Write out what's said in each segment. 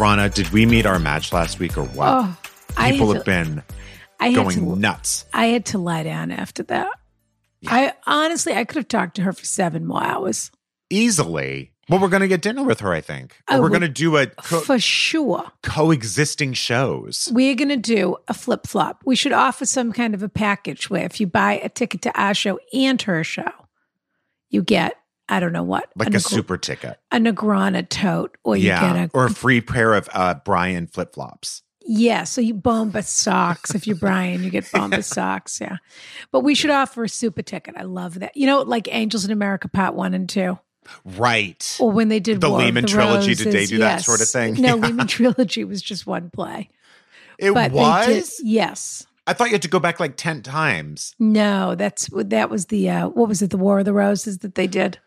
Rana, did we meet our match last week or what? Oh, People have been I going to, nuts. I had to lie down after that. I honestly, I could have talked to her for seven more hours Easily. Well, we're going to get dinner with her, I think. I oh, we're going to do a co- for sure. coexisting shows. We're going to do a flip flop. We should offer some kind of a package where if you buy a ticket to our show and her show, you get I don't know what, Like a Negr- super ticket. a Negrana tote, or you yeah. get a or a free pair of uh, Brian flip flops. Yeah, so you bomba socks. If you're Brian, you get bomba socks. Yeah. But we should offer a super ticket. I love that. You know, like Angels in America Part One and Two. Right. Or when they did The War Lehman trilogy, did they Roses, do that sort of thing? No, Yeah. Lehman trilogy was just one play. it But was? did, yes. I thought you had to go back like 10 times. No, that's that was the uh what was it, the War of the Roses that they did?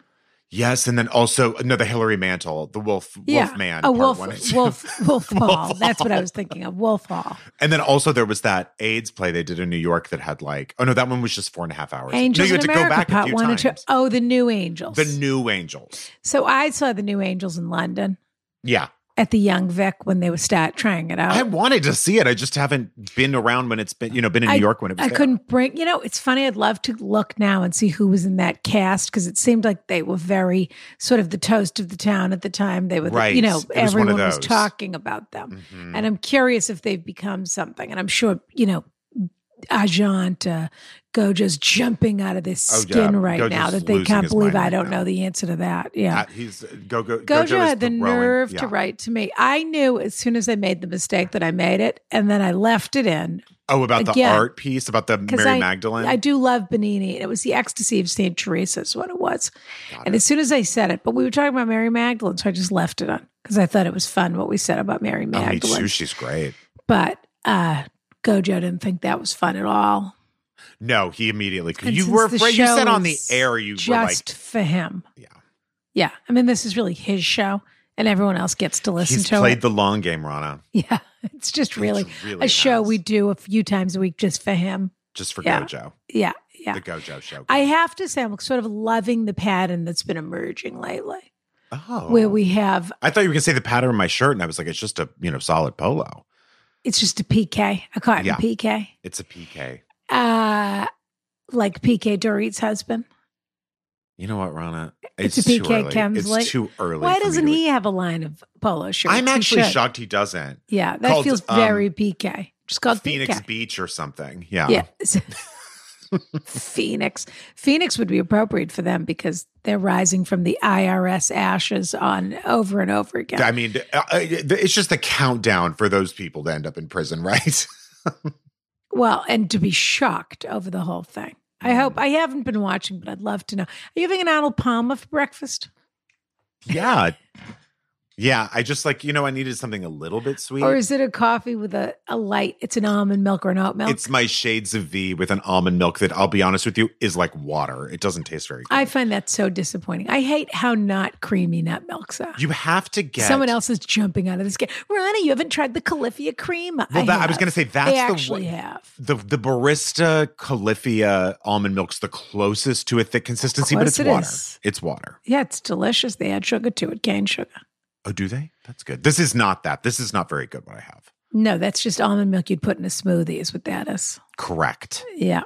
Yes. And then also, no, the Hilary Mantel, the Wolf, Yeah. Wolf Man. A wolf one and two. wolf wolf hall. That's what I was thinking of. Wolf Hall. And then also there was that AIDS play they did in New York that had like, oh no, that one was just four and a half hours. Angels no, you had to America go back a few One times. and Two. Oh, the new Angels. The new Angels. so I saw the new Angels in London Yeah. At the Young Vic when they were start trying it out. I wanted to see it. I just haven't been around when it's been, you know, been in New I- York when it was I there. couldn't bring, you know, it's funny. I'd love to look now and see who was in that cast because it seemed like they were very sort of the toast of the town at the time. They were, the- Right. you know, was everyone was talking about them. Mhm. And I'm curious if they've become something. And I'm sure, you know, Ajant, uh, Gojo's jumping out of this Oh, skin yeah. right Gojo's now that they can't believe I don't now. know the answer to that. Yeah. Uh, he's go go. Gojo, is had the throwing- nerve to write to me. I knew as soon as I made the mistake that I made it, and then I left it in Oh, about the art piece about the Mary I, Magdalene. I do love Bernini. And It was the ecstasy of Saint Teresa, is what it was. Got And it. as soon as I said it, but we were talking about Mary Magdalene, so I just left it on because I thought it was fun what we said about Mary Oh, me Magdalene. too. She's great. But uh, Gojo didn't think that was fun at all. No, he immediately. And you were afraid. You said on the air you were just like, for him. yeah. Yeah, I mean, this is really his show, and everyone else gets to listen He's to played it. the long game, Rana, yeah, it's just really, really a show we do a few times a week just for him. just for Yeah. Gojo, Yeah, yeah. the Gojo show. I have to say, I'm sort of loving the pattern that's been emerging lately, oh, where we have I thought you were gonna say the pattern of my shirt, and I was like, it's just a you know solid polo. it's just a PK. I call it Yeah. a PK. It's a PK. Uh, like PK Dorit's husband. You know what, Rana? It's It's, a PK. Kemsley. It's too early. Why doesn't to- he have a line of polo shirts? I'm actually should. shocked he doesn't. Yeah, that Called, feels um, very PK. Just called Phoenix PK. Beach or something. Yeah. Yeah. Phoenix. Phoenix would be appropriate for them because they're rising from the IRS ashes on over and over again. I mean, uh, uh, it's just the countdown for those people to end up in prison, right? Well, and to be shocked over the whole thing. I Mm. hope I haven't been watching, but I'd love to know. Are you having an Arnold Palmer for breakfast? yeah. Yeah, I just like, you know, I needed something a little bit sweet. Or is it a coffee with a, a light? It's an almond milk or an oat milk. It's my shades of V with an almond milk that I'll be honest with you is like water. It doesn't taste very good. I find that so disappointing. I hate how not creamy nut milks are. you have to get Someone else is jumping out of this game. Ronnie, you haven't tried the Califia cream? Well, that, I was going to say that's I the actually one- have. the the barista Califia almond milk's the closest to a thick consistency, but it's it water. is. It's water. Yeah, it's delicious. They add sugar to it, cane sugar. Oh, do they? That's good. This is not that. This is not very good. What I have. No, that's just almond milk you'd put in a smoothie, is what that is. Correct. Yeah.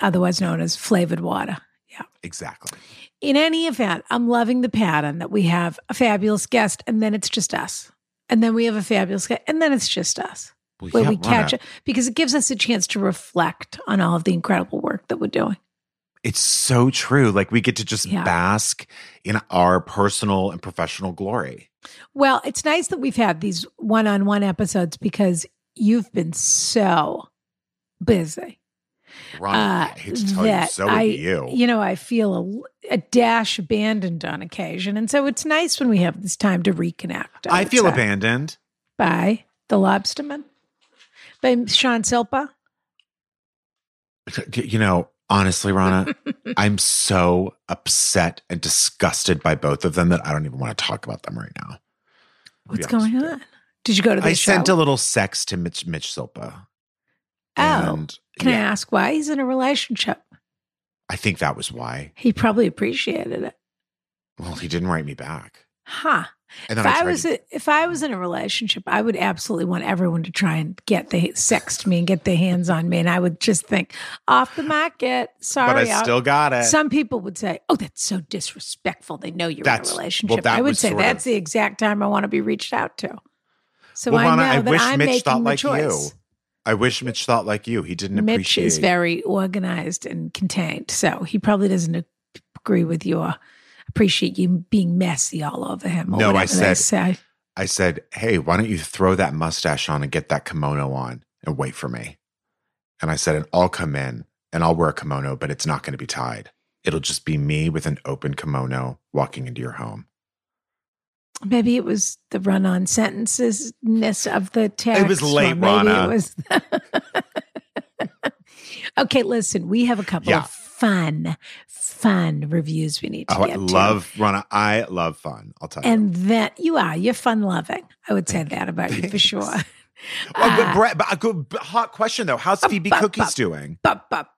Otherwise known as flavored water. Yeah. Exactly. In any event, I'm loving the pattern that we have a fabulous guest and then it's just us. And then we have a fabulous guest and then it's just us. Well, Where we catch it because it gives us a chance to reflect on all of the incredible work that we're doing. It's so true. Like we get to just Yeah. bask in our personal and professional glory. Well, it's nice that we've had these one on one episodes because you've been so busy. Ron, I hate to tell you, Uh, that so I, are you. know, I feel a, a dash abandoned on occasion. And so it's nice when we have this time to reconnect. I would feel say. abandoned. By The Lobsterman, by Sean Silpa. You know, honestly, Rana, I'm so upset and disgusted by both of them that I don't even want to talk about them right now. What's going on? Did you go to the I show? sent a little sex to Mitch Mitch Silpa. Oh, And Can I ask why he's in a relationship? I think that was why. He probably appreciated it. Well, he didn't write me back. Huh. And If I, I, was to, a, if I was in a relationship, I would absolutely want everyone to try and get the sex to me and get their hands on me, and I would just think off the market. Sorry, but I I'll- still got it. Some people would say, "Oh, that's so disrespectful." They know you're That's- in a well, relationship. that I would say that's of- the exact time I want to be reached out to. So well, I know I that wish I'm Mitch making thought the like choice. you. I wish Mitch thought like you. He didn't Mitch appreciate. Mitch is very organized and contained, so he probably doesn't agree with your appreciate you being messy all over him. No, I whatever they said-. I said, "Hey, why don't you throw that mustache on and get that kimono on and wait for me?" And I said, "And I'll come in and I'll wear a kimono, but it's not going to be tied. It'll just be me with an open kimono walking into your home." Maybe it was the run-on sentences of the text. It was late, maybe Rana. It was. okay, listen. We have a couple Yeah. of fun, fun reviews we need to Oh, get I to. love Rana. I love fun. I'll tell you. And that you are, you're fun loving. I would say that about you for sure. Well, but, Uh, Brett, but a good hot question though. How's Phoebe Cookies doing? Bup, bup.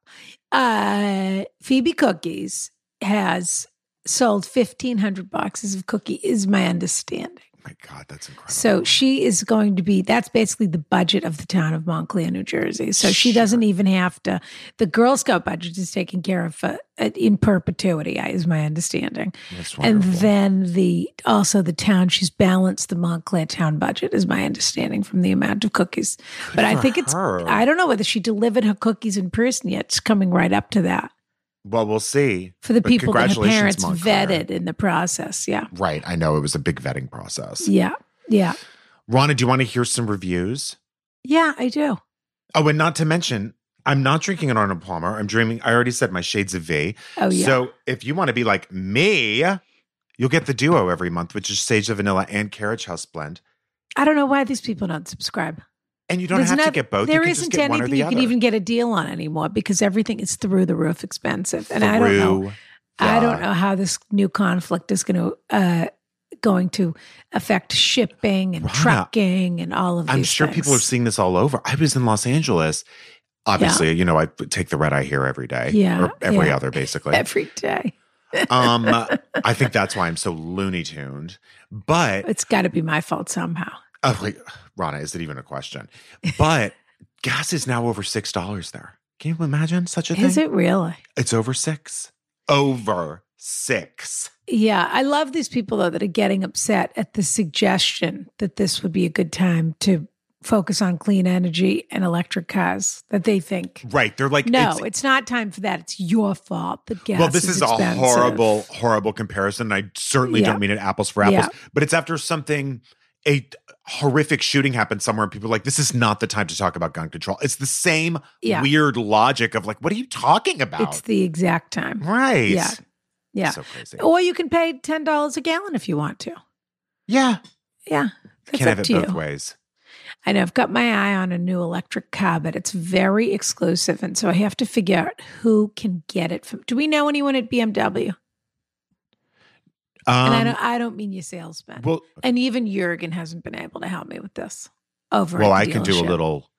Uh, Phoebe Cookies has sold 1,500 boxes of cookie, is my understanding. My God, that's incredible. So she is going to be, that's basically the budget of the town of Montclair, New Jersey. So she doesn't even have to, the Girl Scout budget is taken care of for, uh, in perpetuity, is my understanding. And then the, also the town, she's balanced the Montclair town budget, is my understanding from the amount of cookies. but I think it's. I don't know whether she delivered her cookies in person yet. It's coming right up to that well, we'll see. for the people that her parents Montclair. vetted in the process. Yeah. Right. I know it was a big vetting process. Yeah. Yeah. Rana, do you want to hear some reviews? Yeah, I do. Oh, and not to mention, I'm not drinking an Arnold Palmer. I'm dreaming. I already said my shades of V. Oh, yeah. So if you want to be like me, you'll get the duo every month, which is Sage of Vanilla and Carriage House Blend. I don't know why these people don't subscribe. And you don't There's have to not- get both. There you can isn't just get one or anything the you other. can even get a deal on anymore because everything is through the roof expensive. And I don't know. Through I don't know how this new conflict is going to uh, going to affect shipping and Rana, trucking and all of these. I'm sure people are seeing this all over. I was in Los Angeles. Obviously, you know, I take the red eye here every day. Yeah, Or every yeah. other, basically. every day. um, I think that's why I'm so loony tuned. But It's got to be my fault somehow. Oh, like, Rana, is it even a question? But gas is now over six dollars there. Can you imagine such a thing? Is it really? It's over six. Over six. Yeah, I love these people though that are getting upset at the suggestion that this would be a good time to focus on clean energy and electric cars. That they think Right. They're like, no, it's- it's, not time for that. It's your fault that gas. well, this is, a expensive. horrible, horrible comparison. I certainly Yeah. don't mean it apples for apples, Yeah. but it's after something, a horrific shooting happened somewhere, and people are like, this is not the time to talk about gun control. It's the same Yeah. weird logic of like, what are you talking about? It's the exact time. right. Yeah. Yeah. So crazy. Or you can pay ten dollars a gallon if you want to. Yeah. Yeah. That's Can't up have it to you. both ways. I know I've got my eye on a new electric car, but it's very exclusive. And so I have to figure out who can get it from. Do we know anyone at BMW? Um, and I don't I don't mean your salesman. well, and even Jurgen hasn't been able to help me with this. Over well, I can do a little.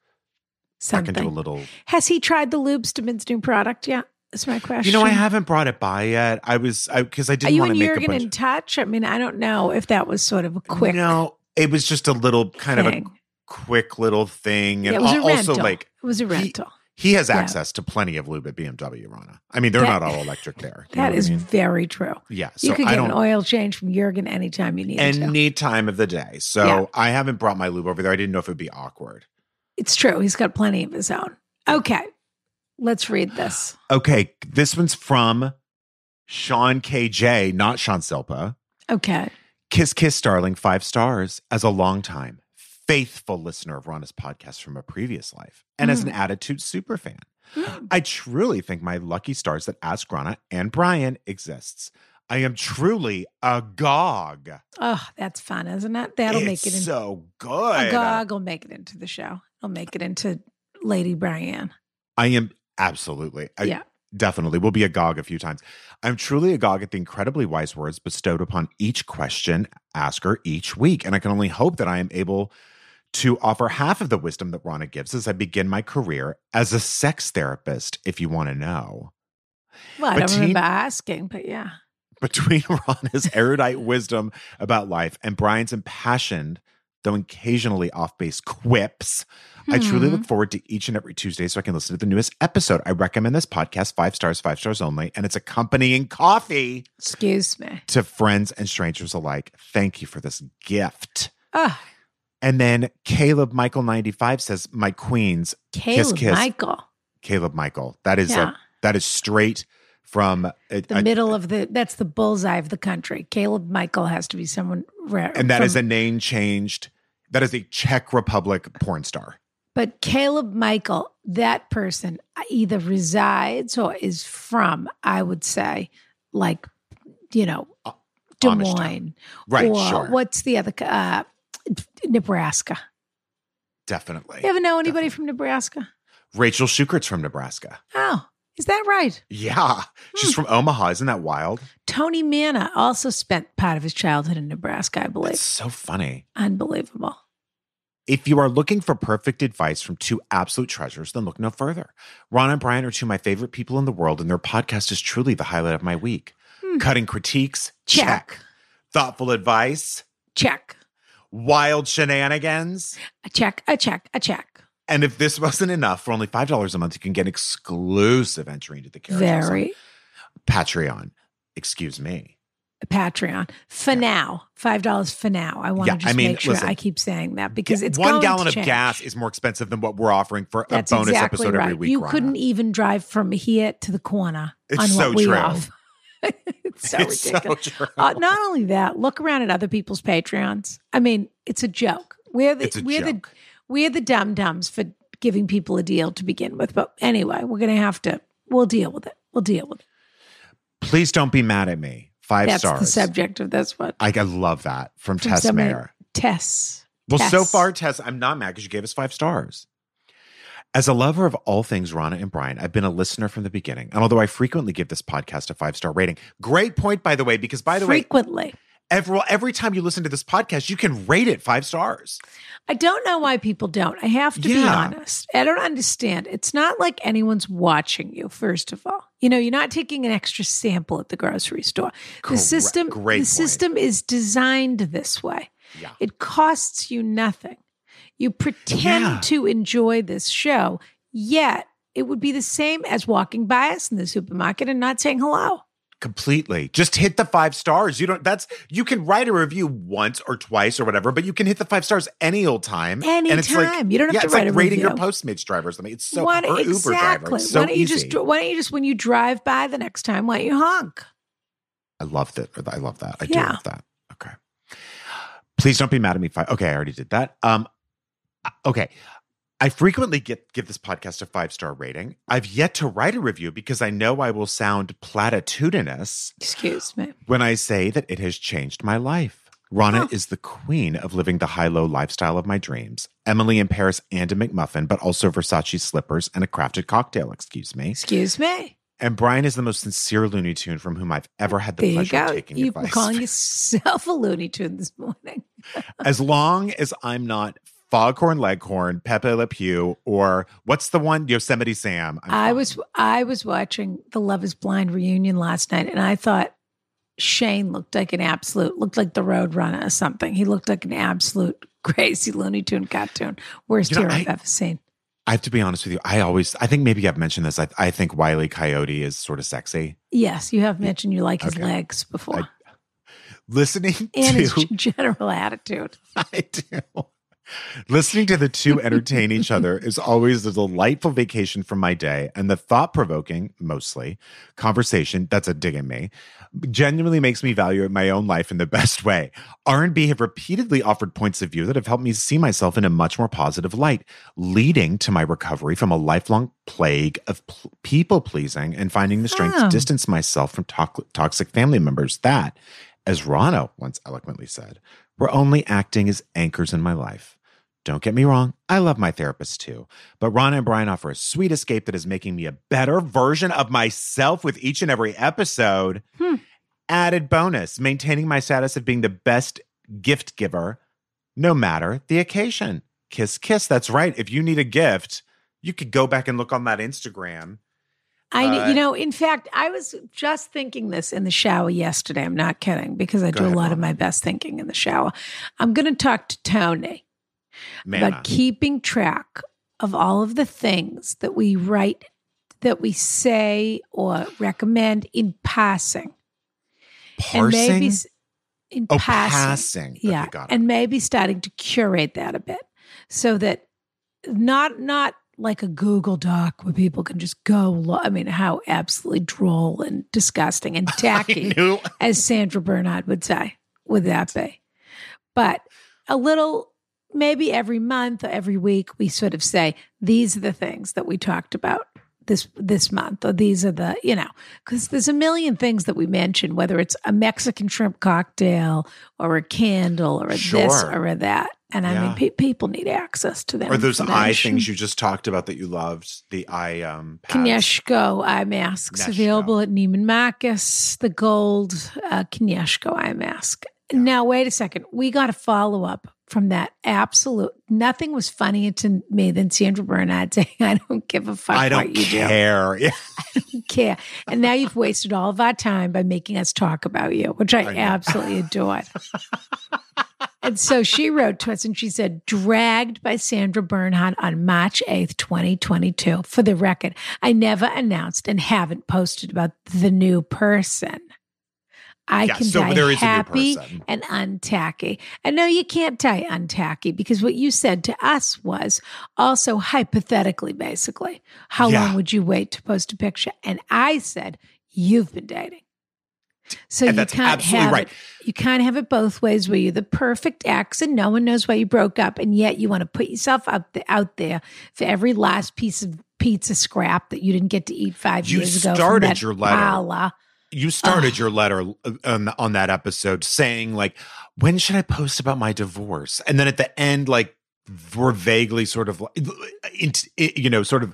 something. I can do a little. Has he tried the Lubestim's new product yet? That's my question. You know, I haven't brought it by yet. I was I because I Are didn't you want to make a Jurgen bunch. in touch? I mean, I don't know if that was sort of a quick No, it was just a little kind of a quick little thing, Yeah, and it was a also rental. like it was a rental. he has Yeah. access to plenty of lube at BMW, Rana. I mean, they're That- not all electric there. You know that what I mean? very true. yeah. you So could I get don't an oil change from Jurgen anytime you needed to. any time of the day. So Yeah. I haven't brought my lube over there. I didn't know if it would be awkward. It's true. He's got plenty of his own. Okay. Let's read this. Okay, this one's from Sean KJ, not Sean Silpa. Okay. Kiss Kiss Darling, five stars as a longtime faithful listener of Rana's podcast from a previous life and as an Mm. attitude superfan. I truly think my lucky stars that Ask Rana and Brian exists. I am truly agog. Oh, that's fun, isn't it? That'll make it in. so good. Agog will make it into the show. It'll make it into Lady Brian. I am absolutely. I, Yeah. Definitely. We'll be agog a few times. I'm truly agog at the incredibly wise words bestowed upon each question asker each week. And I can only hope that I am able to offer half of the wisdom that Rana gives as I begin my career as a sex therapist, if you want to know. Well, I don't teen- remember asking, but yeah. Between Rana's erudite wisdom about life and Brian's impassioned, though occasionally off base quips, I truly Hmm. look forward to each and every Tuesday so I can listen to the newest episode. I recommend this podcast, five stars, five stars only, and it's accompanying coffee Excuse me. to friends and strangers alike. Thank you for this gift. Oh, And then Caleb Michael 95 says, My queens, Caleb kiss. Michael. Caleb Michael. That is Yeah. a, that is straight from uh, The a- middle of the, that's the bullseye of the country. Caleb Michael has to be someone rare. and that from- is a name changed. That is a Czech Republic porn star. But Caleb Michael, that person either resides or is from, I would say, like, you know, Des Moines. Right, or sure. What's the other? Uh, Nebraska. Definitely. You ever know anybody from Nebraska? Rachel Shukert's from Nebraska. Oh, is that right? Yeah. She's hmm. from Omaha. Isn't that wild? Tony Manna also spent part of his childhood in Nebraska, I believe. It's so funny. Unbelievable. If you are looking for perfect advice from two absolute treasures, then look no further. Ron and Brian are two of my favorite people in the world, and their podcast is truly the highlight of my week. Hmm. Cutting critiques, Check. Thoughtful advice, Check. Wild shenanigans. A check. A check. A check. And if this wasn't enough, for only $5 a month, you can get exclusive entry into the carousel. Very Patreon. Excuse me. Patreon for now. Five dollars for now. I want Yeah, to just I mean, make sure listen. I keep saying that because it's one gallon of gas is more expensive than what we're offering for That's a bonus exactly episode right. every week. you Rana. couldn't even drive from here to the corner It's on so what we true. offer. it's so It's ridiculous. true. Uh, not only that, look around at other people's Patreons. I mean, it's a joke. We're the we're joke. the we're the dum dums for giving people a deal to begin with. But anyway, we're gonna have to. We'll deal with it. We'll deal with it. Please don't be mad at me. Five That's stars. the subject of this one. I, I love that from, From Tess somebody- Mayer. Tess. Well, so far, Tess, I'm not mad because you gave us five stars. As a lover of all things Rana and Brian, I've been a listener from the beginning. And although I frequently give this podcast a five star rating, great point, by the way, because by the way, frequently. every, every time you listen to this podcast, you can rate it five stars. I don't know why people don't. I have to be honest. I don't understand. It's not like anyone's watching you, first of all. You know, you're not taking an extra sample at the grocery store. The system Great the point. system is designed this way. Yeah. It costs you nothing. You pretend Yeah. to enjoy this show, yet it would be the same as walking by us in the supermarket and not saying hello. Completely. Just hit the five stars. You don't, that's, you can write a review once or twice or whatever, but you can hit the five stars any old time. And it's like- You don't have yeah, to it's write like a rating your review. Postmates driver or something. It's so, why, or Uber exactly. driver. It's so why don't you easy. just why don't you just when you drive by the next time, why don't you honk? I love that. I love that. I do love that. Okay. Please don't be mad at me. Five. Okay, I already did that. Um. Okay. I frequently get give this podcast a five star rating. I've yet to write a review because I know I will sound platitudinous Excuse me. when I say that it has changed my life. Rana Oh. is the queen of living the high low lifestyle of my dreams. Emily in Paris and a McMuffin, but also Versace slippers and a crafted cocktail, excuse me. Excuse me. And Brian is the most sincere Looney Tune from whom I've ever had the There you pleasure of go. taking You advice. calling yourself a Looney Tune this morning. as long as I'm not Foghorn Leghorn, Pepe Le Pew, or what's the one Yosemite Sam. I'm I fine. was I was watching the Love Is Blind reunion last night, and I thought Shane looked like an absolute looked like the Road Runner or something. He looked like an absolute crazy Looney Tune cartoon. Worst You know, hero I've ever seen. I have to be honest with you. I always, I think maybe I've mentioned this. I, I think Wiley Coyote is sort of sexy. Yes, you have mentioned you like his Okay. legs before, I Listening and his to, general attitude. I do. Listening to the two entertain each other is always a delightful vacation from my day, and the thought-provoking, mostly, conversation that's a dig in me, genuinely makes me value my own life in the best way. R&B have repeatedly offered points of view that have helped me see myself in a much more positive light, leading to my recovery from a lifelong plague of pl- people pleasing and finding the strength Oh. to distance myself from to- toxic family members that, as Rano once eloquently said, were only acting as anchors in my life. Don't get me wrong, I love my therapist too. But Ron and Brian offer a sweet escape that is making me a better version of myself with each and every episode. Hmm. Added bonus, maintaining my status of being the best gift giver, no matter the occasion. Kiss, kiss. That's right. If you need a gift, you could go back and look on that Instagram. I, Uh, you know, in fact, I was just thinking this in the shower yesterday. I'm not kidding because I do ahead, a lot of my best thinking in the shower. I'm going to talk to Tony Manna. about keeping track of all of the things that we write, that we say or recommend in passing, and maybe in Oh, passing. passing. Okay, Yeah, got it. and maybe starting to curate that a bit so that not not like a Google Doc where people can just go. Lo- I mean, how absolutely droll and disgusting and tacky, as Sandra Bernhard would say, would that be? But a little, maybe every month or every week, we sort of say these are the things that we talked about this this month, or these are the you know, because there's a million things that we mention, whether it's a Mexican shrimp cocktail or a candle or a this or a that. And I Yeah. mean, pe- people need access to them. Or those eye things you just talked about that you loved. The eye um pads. Kineshko eye masks Kineshko. available at Neiman Marcus, the gold uh, Kineshko eye mask. Now, wait a second. We got a follow up from that absolute. Nothing was funnier to me than Sandra Bernhard saying, I don't give a fuck I don't what you care. Yeah. do. care. And now you've wasted all of our time by making us talk about you, which I, I absolutely adored. and so she wrote to us and she said, dragged by Sandra Bernhard on March 8th, 2022. For the record, I never announced and haven't posted about the new person. I Yeah, can so die there is a new happy and untacky. And no, you can't die untacky because what you said to us was also hypothetically, basically, how Yeah. long would you wait to post a picture? And I said, you've been dating. So And you that's can't absolutely have right. it. You can't have it both ways where you're the perfect ex and no one knows why you broke up. And yet you want to put yourself out, the, out there for every last piece of pizza scrap that you didn't get to eat five You years ago. from started your letter. parlor. You started your letter uh, on, on that episode saying like, when should I post about my divorce? And then at the end, like, we're vaguely sort of int- you know, sort of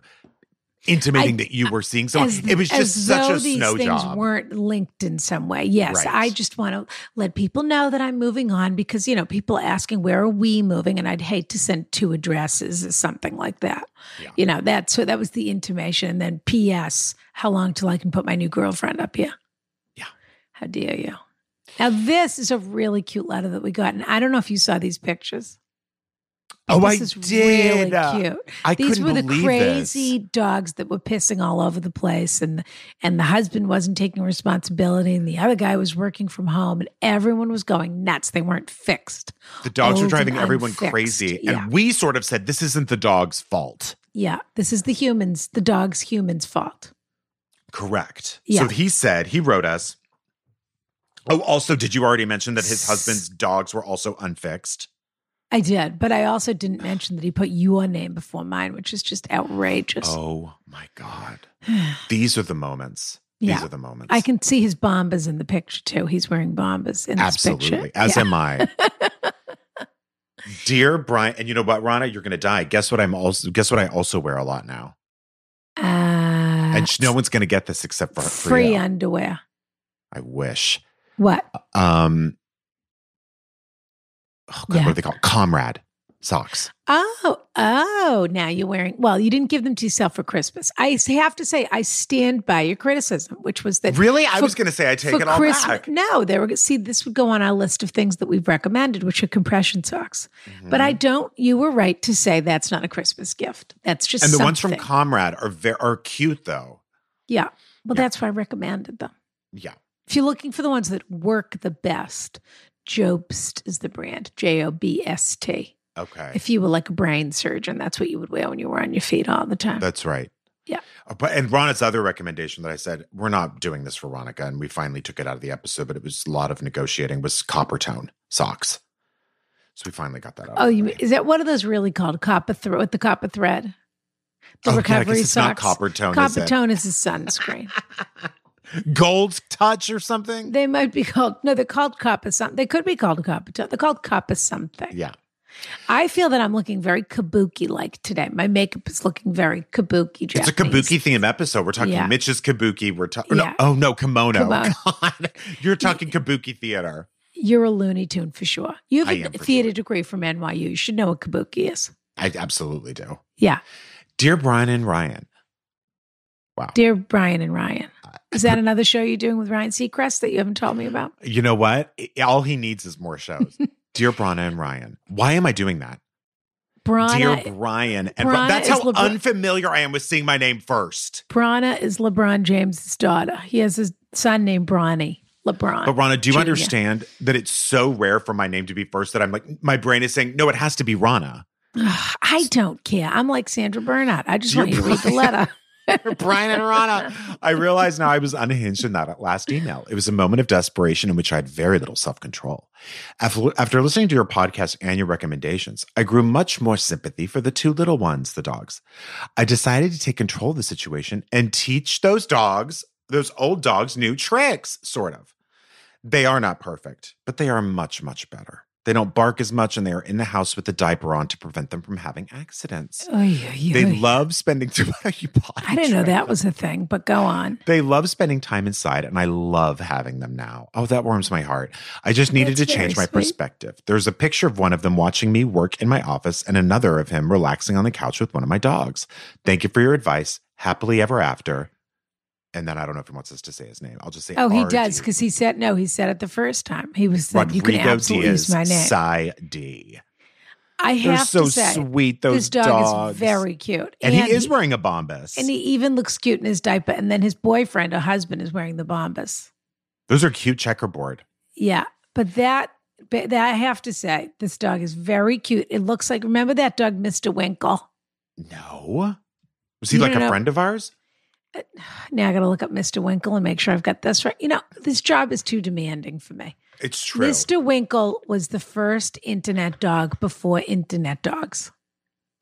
intimating I- that you were seeing someone. as- it was as just such a these snow things job. weren't linked in some way. Yes, Right. I just want to let people know that I'm moving on because you know people asking where are we moving, and I'd hate to send two addresses or something like that. Yeah. You know that's so that was the intimation, and then P.S. How long till I can put my new girlfriend up here? Yeah. How dare you? Now this is a really cute letter that we got, and I don't know if you saw these pictures. Oh, this I is did. Really cute. I These couldn't were the crazy this. dogs that were pissing all over the place, and and the husband wasn't taking responsibility, and the other guy was working from home, and everyone was going nuts. They weren't fixed. The dogs were driving everyone unfixed. crazy. Yeah. And we sort of said, this isn't the dog's fault. Yeah, this is the humans, the dog's humans' fault. Correct. Yeah. So he said, he wrote us. Oh, also, did you already mention that his husband's dogs were also unfixed? I did, but I also didn't mention that he put your name before mine, which is just outrageous. Oh my God. These are the moments These Yeah. are the moments. I can see his bombas in the picture too. He's wearing bombas in this picture. Absolutely. As Yeah. am I. Dear Brian, and you know what, Rana, you're gonna die. Guess what I'm also guess what I also wear a lot now. Uh, And no one's gonna get this except for, for free you. underwear. I wish. What? Um oh God, Yeah. what are they called? Comrad socks. Oh, oh, now you're wearing, well, you didn't give them to yourself for Christmas. I have to say, I stand by your criticism, which was that. Really? I for- was gonna say I take it all Christmas- back. No, they were, see, this would go on our list of things that we've recommended, which are compression socks. But Mhm. I don't, you were right to say that's not a Christmas gift. That's just and the ones from. Comrad are very are cute though. Yeah. Well, Yeah. that's why I recommended them. Yeah. If you're looking for the ones that work the best, Jobst is the brand, J O B S T. Okay. If you were like a brain surgeon, that's what you would wear when you were on your feet all the time. That's right. Yeah. Uh, But and Rana's other recommendation that I said we're not doing this for Ronica, and we finally took it out of the episode, but it was a lot of negotiating. Was copper tone socks, so we finally got that out. Oh, you mean, is that what are those really called? Copper thread with the copper thread. The Oh, yeah, I recovery not socks. copper tone. Copper it? tone is a sunscreen. Gold touch or something. they might be called no, they're called copper something. They could be called copper tone. They're called copper something. yeah. I feel that I'm looking very kabuki like today. My makeup is looking very kabuki. It's a kabuki theme episode. We're talking Yeah. Mitch's kabuki. We're talking. Yeah. No, oh no, kimono. Kimono. God. You're talking kabuki theater. You're a Looney Tune for sure. You have a theater sure. degree from NYU. You should know what kabuki is. I absolutely do. Yeah. Dear Brian and Ryan. Wow. Dear Brian and Ryan. Is that another show you're doing with Ryan Seacrest that you haven't told me about? You know what? All he needs is more shows. Dear Brana and Ryan. Why am I doing that? Brana, Dear Brian and Brana that's how LeBron- unfamiliar I am with seeing my name first. Brana is LeBron James' daughter. He has a son named Bronny. LeBron. But Rana, do you Junior. understand that it's so rare for my name to be first that I'm like my brain is saying, no, it has to be Rana. Ugh, I don't care. I'm like Sandra Bernhard. I just Dear want you to read the letter. Brian and Rana. I realize now I was unhinged in that last email. It was a moment of desperation in which I had very little self control. After, after listening to your podcast and your recommendations, I grew much more sympathy for the two little ones, the dogs. I decided to take control of the situation and teach those dogs, those old dogs, new tricks, sort of. They are not perfect, but they are much, much better. They don't bark as much and they are in the house with the diaper on to prevent them from having accidents. Oy, oy, They oy. love spending too much. You I didn't know that was a thing, but go on. they love spending time inside, and I love having them now. Oh, that warms my heart. I just needed That's to change my sweet. perspective. There's a picture of one of them watching me work in my office, and another of him relaxing on the couch with one of my dogs. Thank you for your advice. Happily ever after. And then I don't know if he wants us to say his name. I'll just say. Oh, he does because he said no. He said it the first time. He was said you can absolutely Diaz use my name. Psy D. I They're have so to say, sweet. Those this dog dogs. is very cute, And, he is wearing a bombas. and he even looks cute in his diaper. And then his boyfriend or husband is wearing the bombas. Those are cute checkerboard. Yeah, but that, but that I have to say, this dog is very cute. It looks like remember that dog, Mister Winkle. No. Was he You like a know- friend of ours? Now I got to look up Mister Winkle and make sure I've got this right. You know, this job is too demanding for me. It's true. Mr. Winkle was the first internet dog before internet dogs.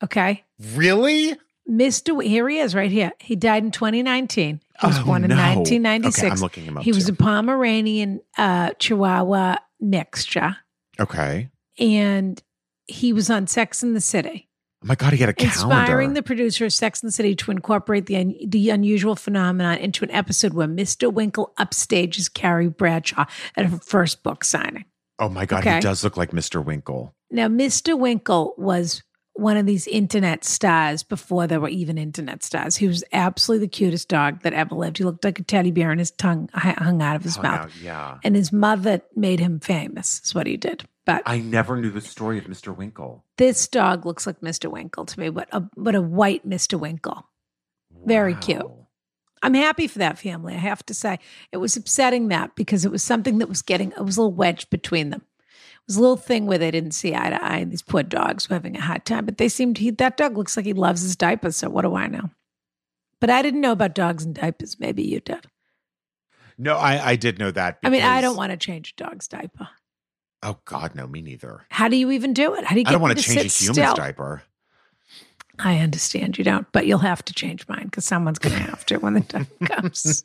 Okay. Really? Mr. W- Here he is, right here. He died in 2019. He was Oh, born in no. 1996. Okay, I'm looking him up. he was a Pomeranian uh, Chihuahua mixture, okay. and he was on Sex in the City, Oh my god, he had a calendar. inspiring the producer of Sex in the City to incorporate the un- the unusual phenomenon into an episode where Mr. Winkle upstages Carrie Bradshaw at her first book signing. oh my god, Okay. he does look like Mr. Winkle. Now, Mr. Winkle was one of these internet stars before there were even internet stars. He was absolutely the cutest dog that ever lived. He looked like a teddy bear and his tongue hung out of his Hung mouth. out, yeah. And his mother made him famous, is what he did. But I never knew the story of Mr. Winkle. this dog looks like Mr. Winkle to me, but a, but a white Mr. Winkle. Very cute. I'm happy for that family. I have to say, it was upsetting that because it was something that was getting, it was a little wedge between them. Was a little thing where they didn't see eye to eye, and these poor dogs were having a hard time. But they seemed, he, that dog looks like he loves his diapers. So what do I know? But I didn't know about dogs and diapers. Maybe you did. No, I, I did know that. I mean, I don't want to change a dog's diaper. Oh God, no, me neither. How do you even do it? How do you get I don't want to change a human's still? diaper. I understand you don't, but you'll have to change mine because someone's going to have to when the time comes.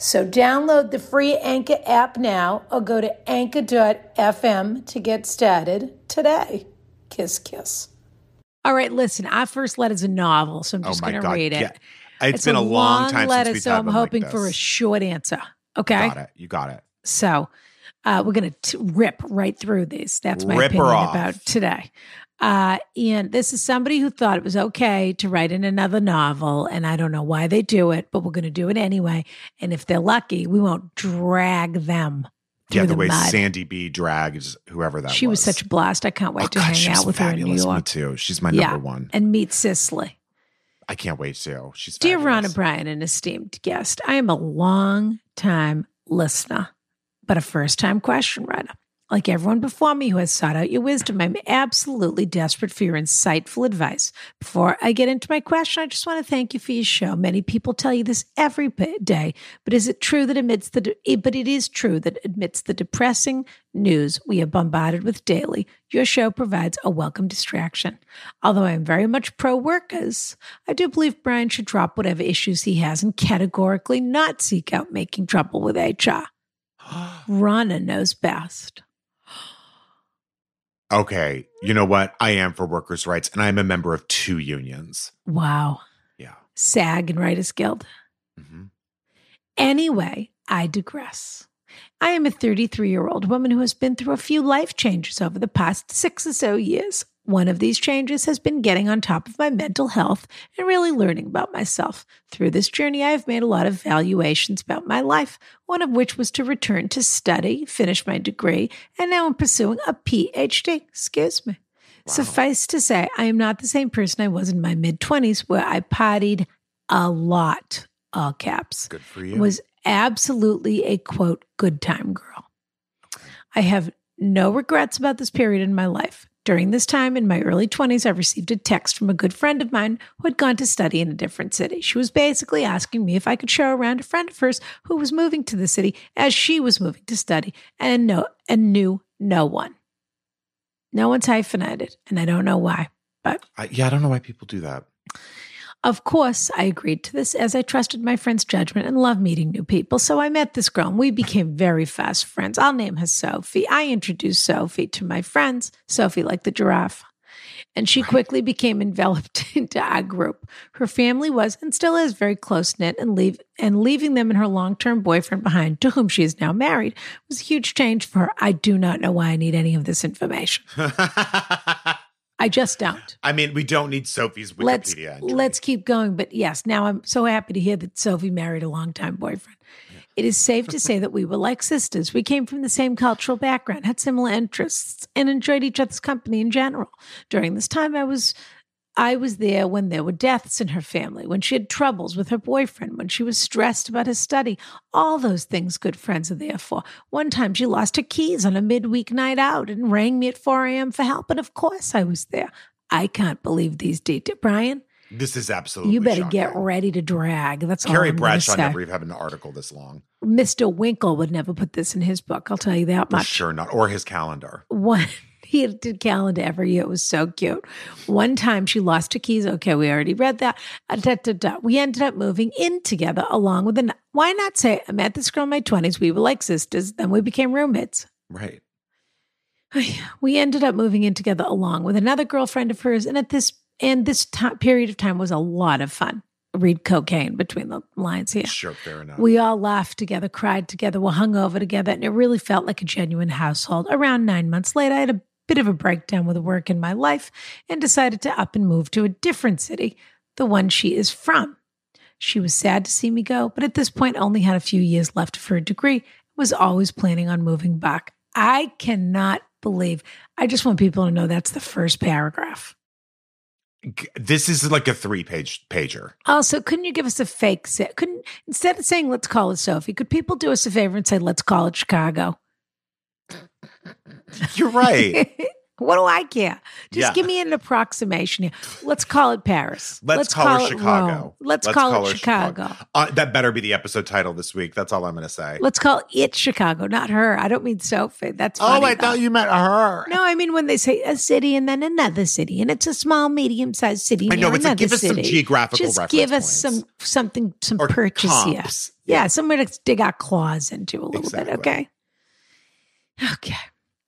So download the free Anchor app now or go to anchor.fm to get started today. Kiss, kiss. All right, listen, I first letter is a novel, so I'm just oh going to read it. Yeah. It's been a long time letter, since we've so I'm one like hoping for a short answer. Okay. Got it. You got it. So uh, we're going to rip right through these. That's my Rip opinion about today. Uh, and this is somebody who thought it was okay to write in another novel. And I don't know why they do it, but we're going to do it anyway. And if they're lucky, we won't drag them. Yeah, the, the way mud. Sandy B drags whoever that she was was. such a blast. I can't wait Oh, to God, hang out with her in New fabulous. Me York. too. She's my Yeah. number one. And meet Cicely. I can't wait to. She's Dear fabulous. Ron O'Brien, an esteemed guest, I am a long time listener, but a first time question writer. Like everyone before me who has sought out your wisdom, I'm absolutely desperate for your insightful advice. Before I get into my question, I just want to thank you for your show. Many people tell you this every day, but is it true that amidst the de- eh, but it is true that amidst the depressing news we are bombarded with daily, your show provides a welcome distraction. Although I am very much pro workers, I do believe Brian should drop whatever issues he has and categorically not seek out making trouble with HR. Rana knows best. Okay. You know what? I am for workers' rights, and I'm a member of two unions. Wow. Yeah. SAG and Writers Guild. hmm Anyway, I digress. I am a 33 year old woman who has been through a few life changes over the past six or so years. One of these changes has been getting on top of my mental health and really learning about myself. Through this journey, I have made a lot of valuations about my life, one of which was to return to study, finish my degree, and now I'm pursuing a PhD. Excuse me. Suffice to say, I am not the same person I was in my mid 20s where I partied a lot, all caps Good for you. was absolutely a quote good time girl. I have no regrets about this period in my life. During this time in my early 20s, I received a text from a good friend of mine who had gone to study in a different city. She was basically asking me if I could show around a friend of hers who was moving to the city as she was moving to study and no and knew no one. No one's hyphenated, and I don't know why. But I, yeah, I don't know why people do that. Of course, I agreed to this as I trusted my friend's judgment and love meeting new people. So I met this girl and we became very fast friends. I'll name her Sophie. I introduced Sophie to my friends, Sophie like the giraffe. And she quickly became enveloped into our group. Her family was and still is very close knit, and leave and leaving them and her long term boyfriend behind, to whom she is now married, was a huge change for her. I do not know why I need any of this information. I just don't I mean, we don't need Sophie's Wikipedia. let's entry. let's keep going. But yes, now I'm so happy to hear that Sophie married a longtime boyfriend. It is safe to say that we were like sisters. We came from the same cultural background, had similar interests, and enjoyed each other's company in general. During this time, I was I was there when there were deaths in her family, when she had troubles with her boyfriend, when she was stressed about his study. All those things good friends are there for. One time she lost her keys on a midweek night out and rang me at 4 a.m. for help. And of course I was there. I can't believe these details. Brian, This is absolutely. you better shocking. get ready to drag. That's all Carrie Bradshaw never even had an article this long. Mr. Winkle would never put this in his book. I'll tell you that For much. sure not. Or his calendar. One, he did calendar every year. It was so cute. One time she lost her keys. Okay, we already read that. Uh, da, da, da. We ended up moving in together along with an. Why not say I met this girl in my twenties? We were like sisters. Then we became roommates. Right. We ended up moving in together along with another girlfriend of hers, and at this and this ti period of time was a lot of fun. Read cocaine between the lines here. Sure, fair enough. We all laughed together, cried together, were hung over together, and it really felt like a genuine household. Around nine months later, I had a bit of a breakdown with work in my life and decided to up and move to a different city, the one she is from. She was sad to see me go, but at this point only had a few years left for her degree, was always planning on moving back. I cannot believe. I just want people to know that's the first paragraph. This is like a three page pager. Also, couldn't you give us a fake set? Couldn't instead of saying let's call it Sophie, could people do us a favor and say let's call it Chicago? You're right. what do I care? Just Yeah. give me an approximation here. Let's call it Paris. Let's, call, her it Chicago. Rome. Let's, call, it her Chicago. Uh, that better be the episode title this week. That's all I'm going to say. Let's call it Chicago, not her. I don't mean Sophie. That's oh, I though. thought you meant her. No, I mean when they say a city and then another city, and it's a small, medium-sized city. I know, it's like, give us some city. geographical Just give us points. some something, some Or purchase here. comps. Yeah, somewhere to dig our claws into a little Exactly. bit. Okay. Okay.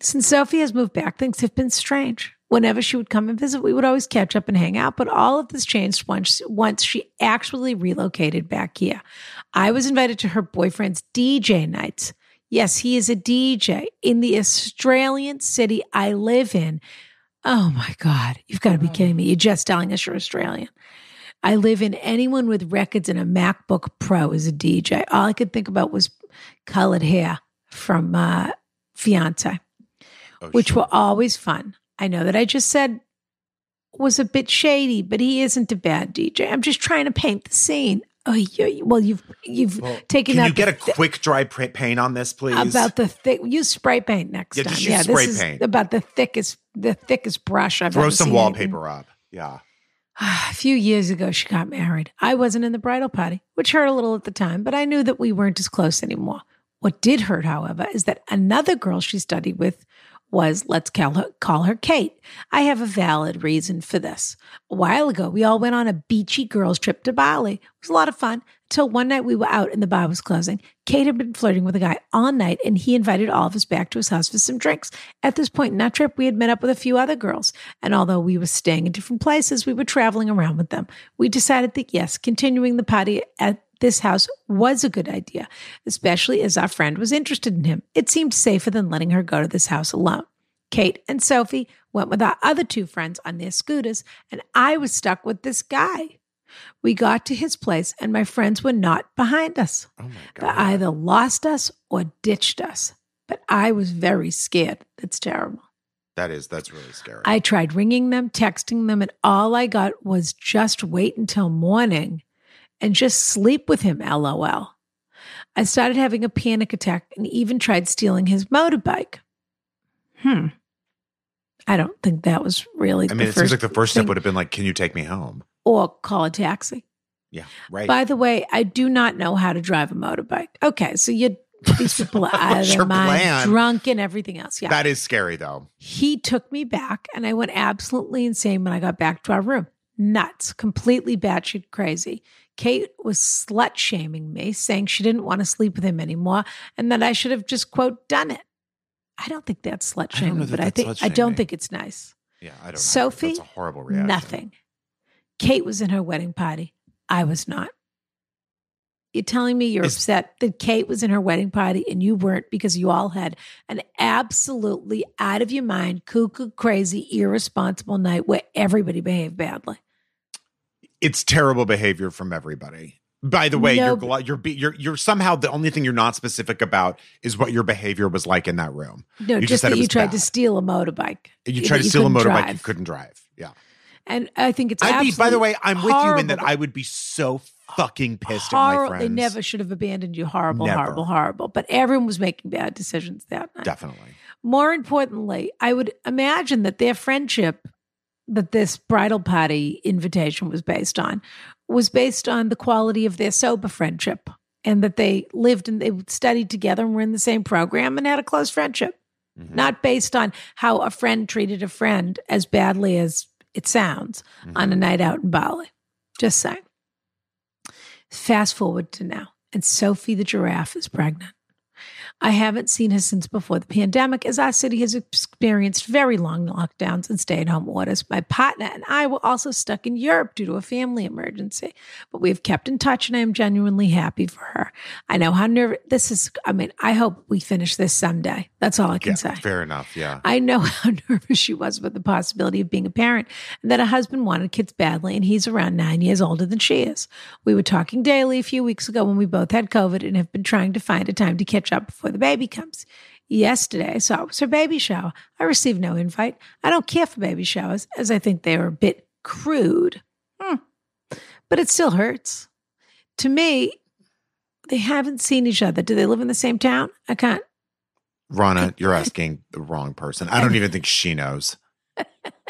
Since Sophie has moved back, things have been strange. Whenever she would come and visit, we would always catch up and hang out. But all of this changed once once she actually relocated back here. I was invited to her boyfriend's DJ nights. Yes, he is a DJ in the Australian city I live in. Oh my God. You've got to be kidding me. You're just telling us you're Australian. I live in anyone with records and a MacBook Pro is a DJ. All I could think about was colored hair from uh, Fiance, Oh, which shit. were always fun. I know that I just said was a bit shady, but he isn't a bad DJ. I'm just trying to paint the scene. Oh, you, well, you've you've Well, taken Can you get a thi- quick dry paint on this, please? about the thick. Use spray paint next Yeah, time. yeah, spray this paint. is about the thickest the thickest brush I've Throw ever some anything. wallpaper up. Yeah. A few years ago, she got married. I wasn't in the bridal party, which hurt a little at the time, but I knew that we weren't as close anymore. What did hurt, however, is that another girl she studied with was, let's call her, call her Kate. I have a valid reason for this. A while ago, we all went on a beachy girls' trip to Bali. It was a lot of fun until one night we were out and the bar was closing. Kate had been flirting with a guy all night and he invited all of us back to his house for some drinks. At this point in our trip, we had met up with a few other girls. And although we were staying in different places, we were traveling around with them. We decided that yes, continuing the party at this house was a good idea, especially as our friend was interested in him. It seemed safer than letting her go to this house alone. Kate and Sophie went with our other two friends on their scooters, and I was stuck with this guy. We got to his place, and my friends were not behind us. Oh my They either lost us or ditched us. But I was very scared. That's terrible. that is that's really scary. I tried ringing them, texting them, and all I got was just wait until morning and just sleep with him, lol. I started having a panic attack and even tried stealing his motorbike. Hmm. I don't think that was really I mean, the it seems like the first step would have been like, "Can you take me home?" or call a taxi. Yeah, right. By the way, I do not know how to drive a motorbike. Okay, so you these people are out of What's their your mind, drunk and everything else. Yeah. That is scary, though. he took me back and I went absolutely insane when I got back to our room. Nuts, completely batshit crazy. Kate was slut shaming me, saying she didn't want to sleep with him anymore and that I should have just, quote, done it. I don't think that's slut know shaming, that but I think I don't think it's nice. Yeah, I don't. know. Sophie, that's a horrible reaction. Nothing. Kate was in her wedding party. I was not. You're telling me you're Is- upset that Kate was in her wedding party and you weren't because you all had an absolutely out of your mind, cuckoo, crazy, irresponsible night where everybody behaved badly. It's terrible behavior from everybody. By the way, No, you're you're be- you're you're somehow the only thing you're not specific about is what your behavior was like in that room. No, You just just, said that you tried bad. to steal a motorbike. You tried to steal a motorbike, you couldn't drive. Yeah, And I think it's I'd be. By the way, I'm with you in that I would be so fucking pissed at my horrible. friends. They never should have abandoned you. Horrible, Never. horrible, horrible. But everyone was making bad decisions that night. Definitely. More importantly, I would imagine that their friendship that this bridal party invitation was based on was based on the quality of their sober friendship and that they lived and they studied together and were in the same program and had a close friendship, Mhm. not based on how a friend treated a friend as badly as it sounds on a night out in Bali. Just saying. Fast forward to now, and Sophie the giraffe is pregnant. I haven't seen her since before the pandemic, as our city has experienced very long lockdowns and stay at home orders. My partner and I were also stuck in Europe due to a family emergency, but we have kept in touch and I am genuinely happy for her. I know how nervous this is. I mean, I hope we finish this someday. That's all I can Yeah, say. fair enough. Yeah. I know how nervous she was with the possibility of being a parent and that her husband wanted kids badly, and he's around nine years older than she is. We were talking daily a few weeks ago when we both had COVID and have been trying to find a time to catch up before the baby comes. yesterday. So it was her baby shower. I received no invite. I don't care for baby showers as I think they are a bit crude. Hmm. But it still hurts. To me, they haven't seen each other. Do they live in the same town? I can't. Rana, you're asking the wrong person. I don't even think she knows.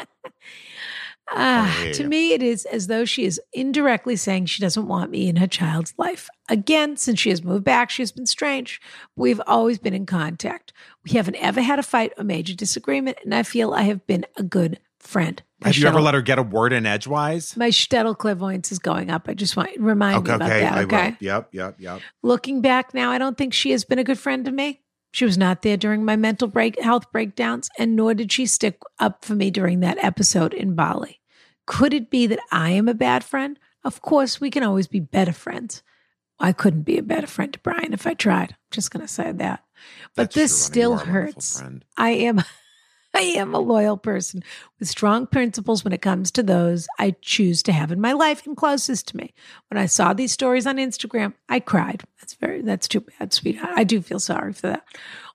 Ah, to me, it is as though she is indirectly saying she doesn't want me in her child's life. Again, since she has moved back, she has been strange. We've always been in contact. We haven't ever had a fight or major disagreement, and I feel I have been a good friend. My Have you ever let her get a word in edgewise? my shtetl clairvoyance is going up. I just want to remind Okay, you about okay, that. I Okay. will. Yep, yep, yep. Looking back now, I don't think she has been a good friend to me. She was not there during my mental break health breakdowns, and nor did she stick up for me during that episode in Bali. Could it be that I am a bad friend? Of course, we can always be better friends. I couldn't be a better friend to Brian if I tried. I'm just going to say that. But That's this true, still are a wonderful hurts. I am I am a loyal person with strong principles when it comes to those I choose to have in my life and closest to me. When I saw these stories on Instagram, I cried. That's very that's too bad, sweetheart. I do feel sorry for that.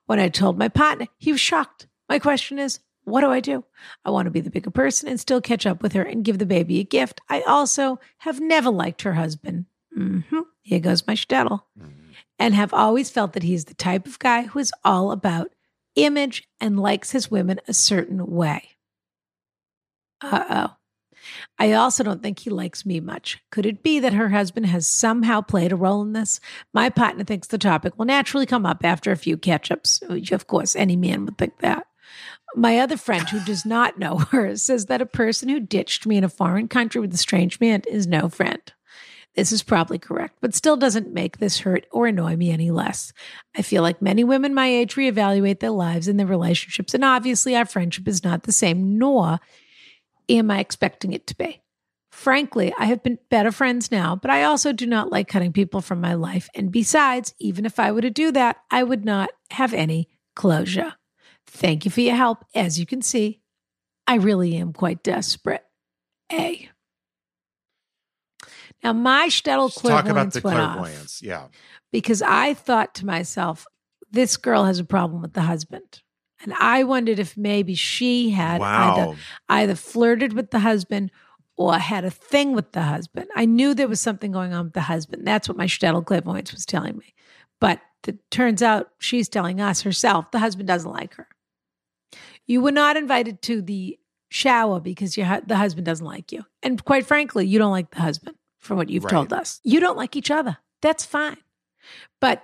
When I told my partner, he was shocked. My question is, what do I do? I want to be the bigger person and still catch up with her and give the baby a gift. I also have never liked her husband. hmm Here goes my shtetl and have always felt that he's the type of guy who is all about image and likes his women a certain way. Uh oh. I also don't think he likes me much. Could it be that her husband has somehow played a role in this? My partner thinks the topic will naturally come up after a few catch ups. Of course, any man would think that. My other friend, who does not know her, says that a person who ditched me in a foreign country with a strange man is no friend. This is probably correct, but still doesn't make this hurt or annoy me any less. I feel like many women my age reevaluate their lives and their relationships, and obviously our friendship is not the same, nor am I expecting it to be. Frankly, I have been better friends now, but I also do not like cutting people from my life. And besides, even if I were to do that, I would not have any closure. Thank you for your help. As you can see, I really am quite desperate. A. Now, my shtetl Let's talk about clairvoyance the went off clairvoyance. Yeah. because I thought to myself, this girl has a problem with the husband. And I wondered if maybe she had either, either flirted with the husband or had a thing with the husband. I knew there was something going on with the husband. That's what my shtetl clairvoyance was telling me. But it turns out she's telling us herself the husband doesn't like her. You were not invited to the shower because your, the husband doesn't like you. And quite frankly, you don't like the husband from what you've Right. told us. You don't like each other. That's fine. But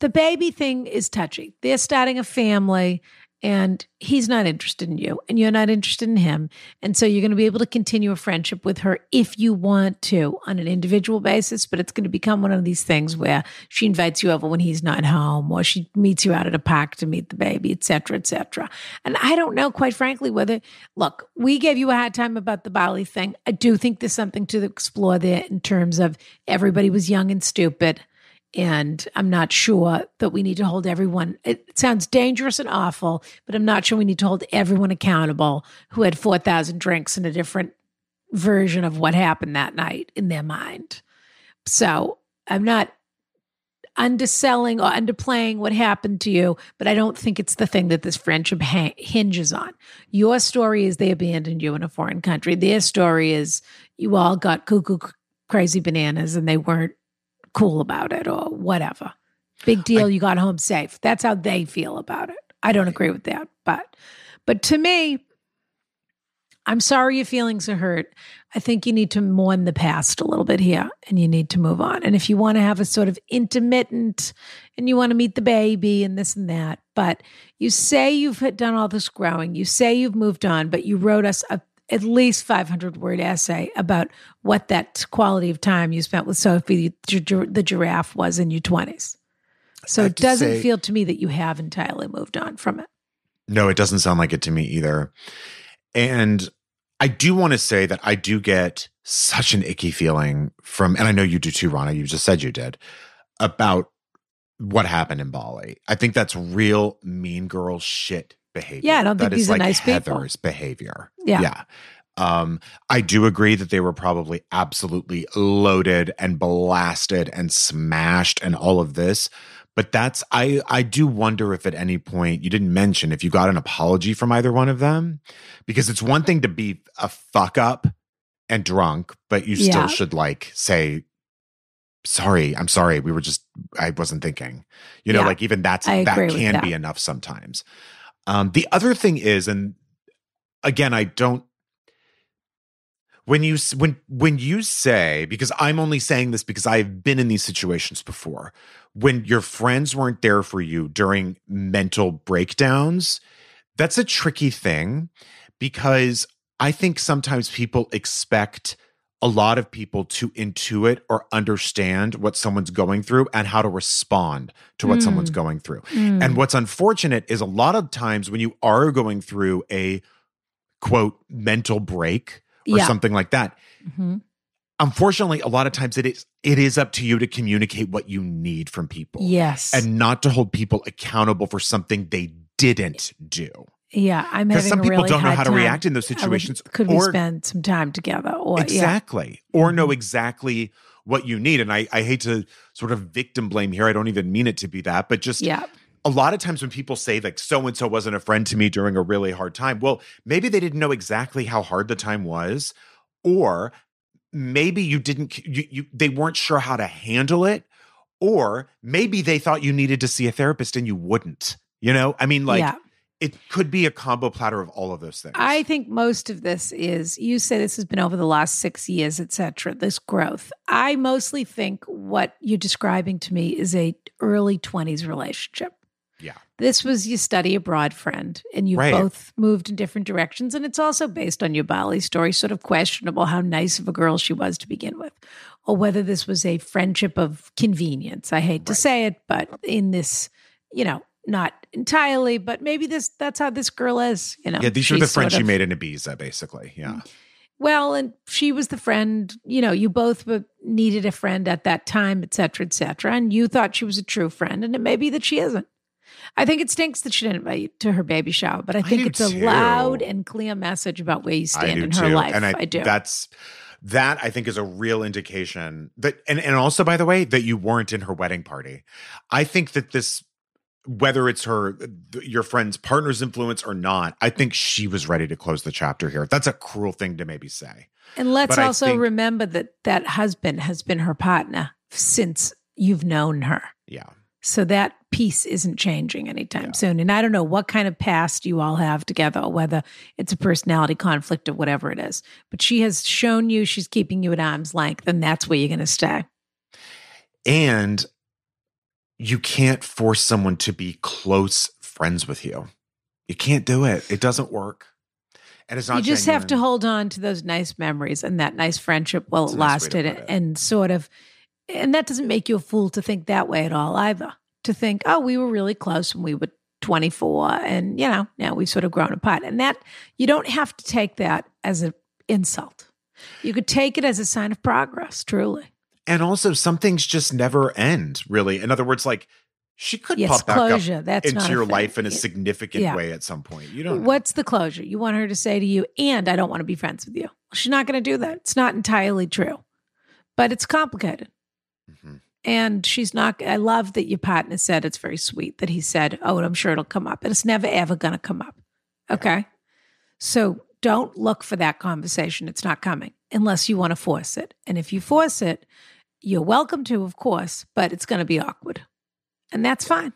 the baby thing is touchy. They're starting a family and he's not interested in you and you're not interested in him. And so you're going to be able to continue a friendship with her if you want to on an individual basis, but it's going to become one of these things where she invites you over when he's not home or she meets you out at a park to meet the baby, et cetera, et cetera. And I don't know, quite frankly, whether, look, we gave you a hard time about the Bali thing. I do think there's something to explore there in terms of everybody was young and stupid. And I'm not sure that we need to hold everyone. It sounds dangerous and awful, but I'm not sure we need to hold everyone accountable who had 4,000 drinks and a different version of what happened that night in their mind. So I'm not underselling or underplaying what happened to you, but I don't think it's the thing that this friendship ha- hinges on. Your story is they abandoned you in a foreign country. Their story is you all got cuckoo crazy bananas and they weren't cool about it or whatever. Big deal, you got home safe. That's how they feel about it. I don't agree with that, but but to me, I'm sorry your feelings are hurt. I think you need to mourn the past a little bit here and you need to move on. And if you want to have a sort of intermittent and you want to meet the baby and this and that, but you say you've done all this growing, you say you've moved on, but you wrote us a at least 500 word essay about what that quality of time you spent with Sophie the giraffe was in your 20s. So it doesn't say- feel to me that you have entirely moved on from it. No, it doesn't sound like it to me either. And I do want to say that I do get such an icky feeling from, and I know you do too, Rana. You just said you did about what happened in Bali. I think that's real mean girl shit behavior. Yeah, I don't think That is these are like nice people. Heather's behavior. Yeah. Yeah. Um, I do agree that they were probably absolutely loaded and blasted and smashed and all of this. But that's I I do wonder if at any point you didn't mention if you got an apology from either one of them because it's one thing to be a fuck up and drunk, but you still Yeah. should like say sorry, I'm sorry. We were just I wasn't thinking. You know, Yeah. like even that's I that can that. be enough sometimes. Um the other thing is and again, I don't when you when when you say because I'm only saying this because I've been in these situations before when your friends weren't there for you during mental breakdowns that's a tricky thing because I think sometimes people expect a lot of people to intuit or understand what someone's going through and how to respond to what Mm. someone's going through. Mm. And what's unfortunate is a lot of times when you are going through a quote mental break or Yeah. something like that, Mhm. unfortunately, a lot of times it is it is up to you to communicate what you need from people Yes. and not to hold people accountable for something they didn't do. Yeah, I'm having some people really don't know how to time. react in those I would- situations. could we or spend some time together? Or yeah. exactly. Or know Mhm. exactly what you need. And I, I hate to sort of victim blame here. I don't even mean it to be that, but just Yeah. a lot of times when people say like so and so wasn't a friend to me during a really hard time, well, maybe they didn't know exactly how hard the time was, or maybe you didn't you, you they weren't sure how to handle it, or maybe they thought you needed to see a therapist and you wouldn't. You know, I mean, like yeah. It could be a combo platter of all of those things. I think most of this is you say this has been over the last six years, et cetera, this growth. I mostly think what you're describing to me is a early 20s relationship. Yeah. This was your study abroad friend, and you Right. both moved in different directions. And it's also based on your Bali story, sort of questionable how nice of a girl she was to begin with, or whether this was a friendship of convenience. I hate to say it, but in this, you know, not entirely, but maybe this that's how this girl is. You know, yeah, these are the friends sort of- made in Ibiza, basically. Yeah. Mm. well, and she was the friend, you know, you both needed a friend at that time, et cetera, et cetera. And you thought she was a true friend, and it may be that she isn't. I think it stinks that she didn't invite you to her baby shower, but I think do it's a loud and clear message about where you stand in her life. And I, I do. That's that I think is a real indication that and, and also by the way, that you weren't in her wedding party. I think that this whether it's her your friend's partner's influence or not, I think she was ready to close the chapter here. That's a cruel thing to maybe say. and let's but also think- remember that that husband has been her partner since you've known her. Yeah. So that piece isn't changing anytime Yeah. soon. And I don't know what kind of past you all have together, whether it's a personality conflict or whatever it is. But she has shown you she's keeping you at arm's length, and that's where you're going to stay. And you can't force someone to be close friends with you. You can't do it. It doesn't work. And it's not you just have to hold on to those nice memories and that nice friendship while That's it a nice lasted, it. and sort of. And that doesn't make you a fool to think that way at all either. To think, oh, we were really close when we were 24, and you know now we've sort of grown apart, and that you don't have to take that as an insult. You could take it as a sign of progress, truly. And also, some things just never end, really. In other words, like she could Yes, pop back up. That's into your life in a significant Yeah. way at some point. You don't. know. What's the closure? You want her to say to you, and I don't want to be friends with you. She's not going to do that. It's not entirely true, but it's complicated. Mhm. And she's not, I love that your partner said it's very sweet that he said, Oh, and I'm sure it'll come up. And it's never, ever going to come up. Okay. So don't look for that conversation. It's not coming unless you want to force it. And if you force it, you're welcome to, of course, but it's going to be awkward. And that's fine.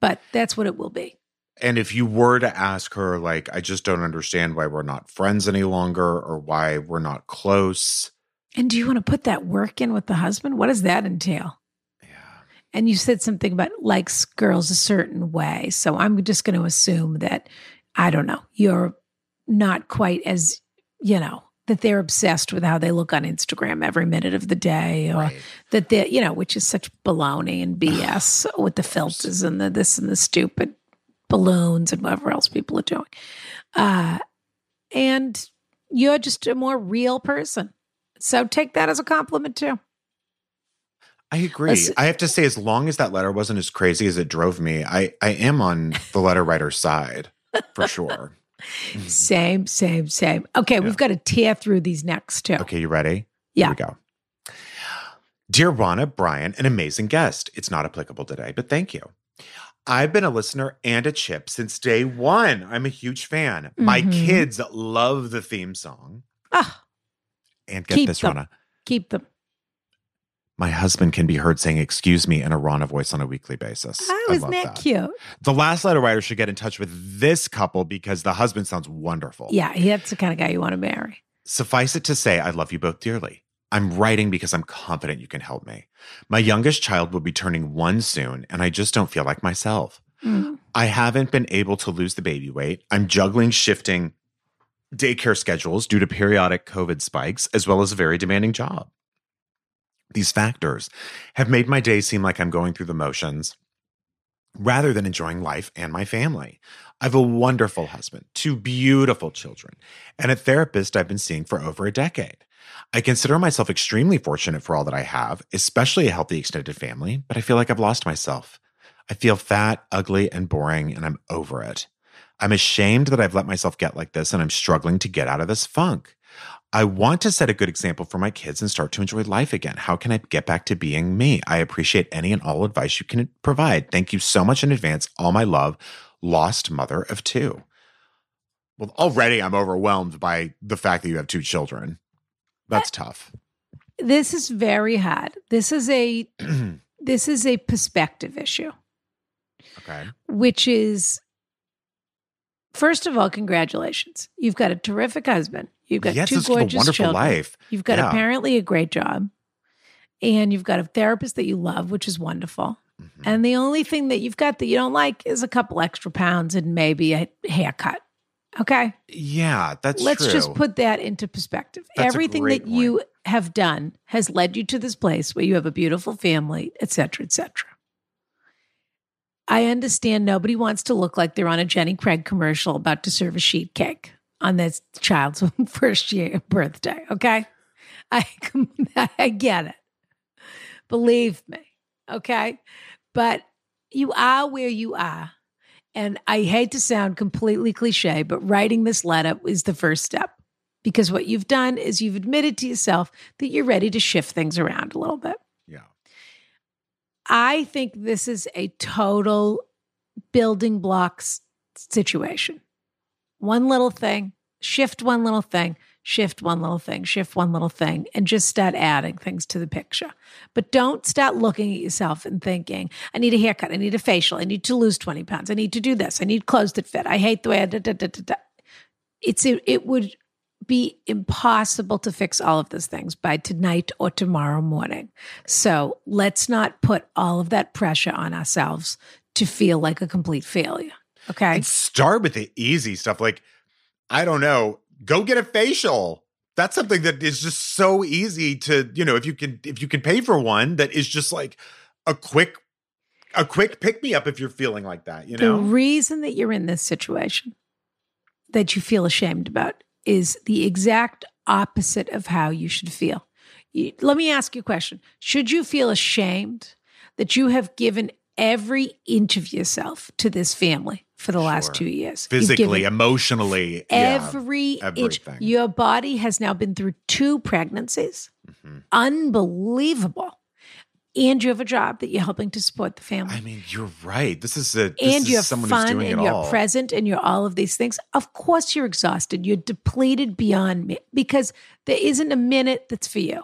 But that's what it will be. And if you were to ask her, like, I just don't understand why we're not friends any longer or why we're not close. And do you want to put that work in with the husband? What does that entail? Yeah. And you said something about likes girls a certain way. So I'm just going to assume that, I don't know, you're not quite as, you know, that they're obsessed with how they look on Instagram every minute of the day or Right. that they're, you know, which is such baloney and BS with the filters and the this and the stupid balloons and whatever else people are doing. Uh, and you're just a more real person. So take that as a compliment too. I agree. I have to say, as long as that letter wasn't as crazy as it drove me, I, I am on the letter writer's side for sure. Same, same, same. Okay, Yeah. we've got to tear through these next two. Okay, you ready? Yeah. Here we go. Dear Rana, Brian, an amazing guest. It's not applicable today, but thank you. I've been a listener and a chip since day one. I'm a huge fan. My Mhm. kids love the theme song. Ah, And get Keep this, them. Rana. keep them. My husband can be heard saying "excuse me" in a Rana voice on a weekly basis. Oh, I isn't love that, cute? The last letter writer should get in touch with this couple because the husband sounds wonderful. Yeah, that's the kind of guy you want to marry. Suffice it to say, I love you both dearly. I'm writing because I'm confident you can help me. My youngest child will be turning one soon, and I just don't feel like myself. Mm. I haven't been able to lose the baby weight. I'm juggling shifting daycare schedules due to periodic COVID spikes, as well as a very demanding job. These factors have made my day seem like I'm going through the motions rather than enjoying life and my family. I have a wonderful husband, two beautiful children, and a therapist I've been seeing for over a decade. I consider myself extremely fortunate for all that I have, especially a healthy extended family, but I feel like I've lost myself. I feel fat, ugly, and boring, and I'm over it. I'm ashamed that I've let myself get like this, and I'm struggling to get out of this funk. I want to set a good example for my kids and start to enjoy life again. How can I get back to being me? I appreciate any and all advice you can provide. Thank you so much in advance. All my love, lost mother of two. Well, already I'm overwhelmed by the fact that you have two children. That's tough. This is very hard. This is a this is a perspective issue, okay. which is first of all, congratulations. You've got a terrific husband. You've got yes, two gorgeous wonderful children. life. You've got Yeah. apparently a great job. And you've got a therapist that you love, which is wonderful. Mhm. And the only thing that you've got that you don't like is a couple extra pounds and maybe a haircut. Okay. yeah, that's Let's true. just put that into perspective. That's Everything that you have done has led you to this place where you have a beautiful family, et cetera, et cetera. I understand nobody wants to look like they're on a Jenny Craig commercial about to serve a sheet cake on this child's first year birthday. Okay. I, I get it. Believe me. Okay. But you are where you are. And I hate to sound completely cliche, but writing this letter is the first step because what you've done is you've admitted to yourself that you're ready to shift things around a little bit. I think this is a total building blocks situation. One little thing, shift one little thing, shift one little thing, shift one little thing, and just start adding things to the picture. But don't start looking at yourself and thinking, I need a haircut, I need a facial, I need to lose 20 pounds, I need to do this, I need clothes that fit, I hate the way I da, da, da, da, da. It's it, it would be impossible to fix all of those things by tonight or tomorrow morning. So let's not put all of that pressure on ourselves to feel like a complete failure. Okay. And start with the easy stuff. Like, I don't know, go get a facial. That's something that is just so easy to, you know, if you can if you can pay for one that is just like a quick a quick pick me up if you're feeling like that, you know. the reason that you're in this situation that you feel ashamed about is the exact opposite of how you should feel. Let me ask you a question. Should you feel ashamed that you have given every inch of yourself to this family for the last two years? Physically, emotionally. yeah. every inch. Your body has now been through two pregnancies. Mhm. Unbelievable. And you have a job that you're helping to support the family I mean, you're right. This is a this and you're someone who's fun and you're all. present and you're all of these things. Of course, you're exhausted. You're depleted beyond me because there isn't a minute that's for you.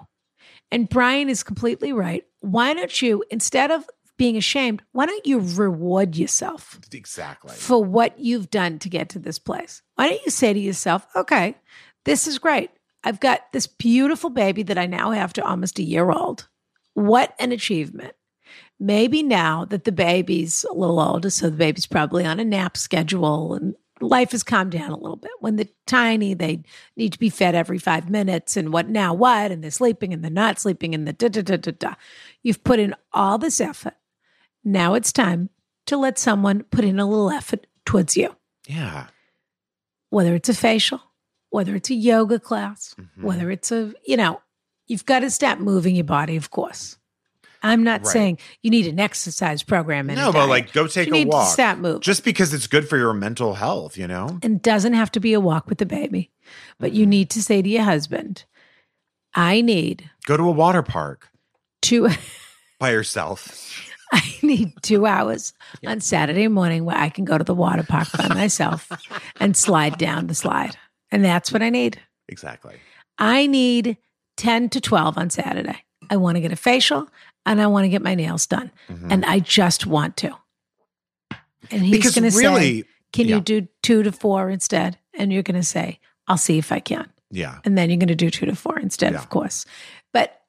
And Brian is completely right. Why don't you, instead of being ashamed, why don't you reward yourself exactly. for what you've done to get to this place? Why don't you say to yourself, okay, this is great. I've got this beautiful baby that I now have to almost a year old. What an achievement. Maybe now that the baby's a little older, so the baby's probably on a nap schedule and life has calmed down a little bit. When they're tiny, they need to be fed every five minutes and what now what, and they're sleeping and they're not sleeping and the da da da da da. You've put in all this effort. Now it's time to let someone put in a little effort towards you, Yeah. whether it's a facial, whether it's a yoga class, Mhm. whether it's a, you know, you've got to start moving your body, of course. I'm not Right. saying you need an exercise program. And No, but like go take you a need walk. to start moving. Just because it's good for your mental health, you know? and doesn't have to be a walk with the baby, but you mm-hmm. need to say to your husband, I need Go to a water park. two. by yourself. I need two hours on Saturday morning where I can go to the water park by myself and slide down the slide. And that's what I need. Exactly. I need 10 to 12 on Saturday. I want to get a facial and I want to get my nails done. Mhm. And I just want to. And he's going to really, say, Can yeah. you do two to four instead? And you're going to say, I'll see if I can. yeah. And then you're going to do two to four instead, Yeah. of course. But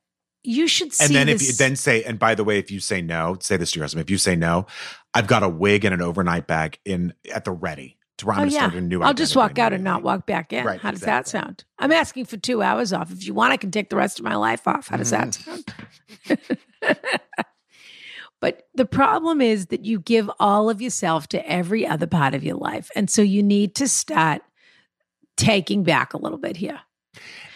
you should see And then if you then say, and by the way, if you say no, say this to your husband. If you say no, I've got a wig and an overnight bag in at the ready to where I'm Oh, yeah. start a new. I'll just walk out and not walk back in. Right, How does that sound? I'm asking for two hours off. If you want, I can take the rest of my life off. How does that Mm-hmm. sound? but the problem is that you give all of yourself to every other part of your life. And so you need to start taking back a little bit here.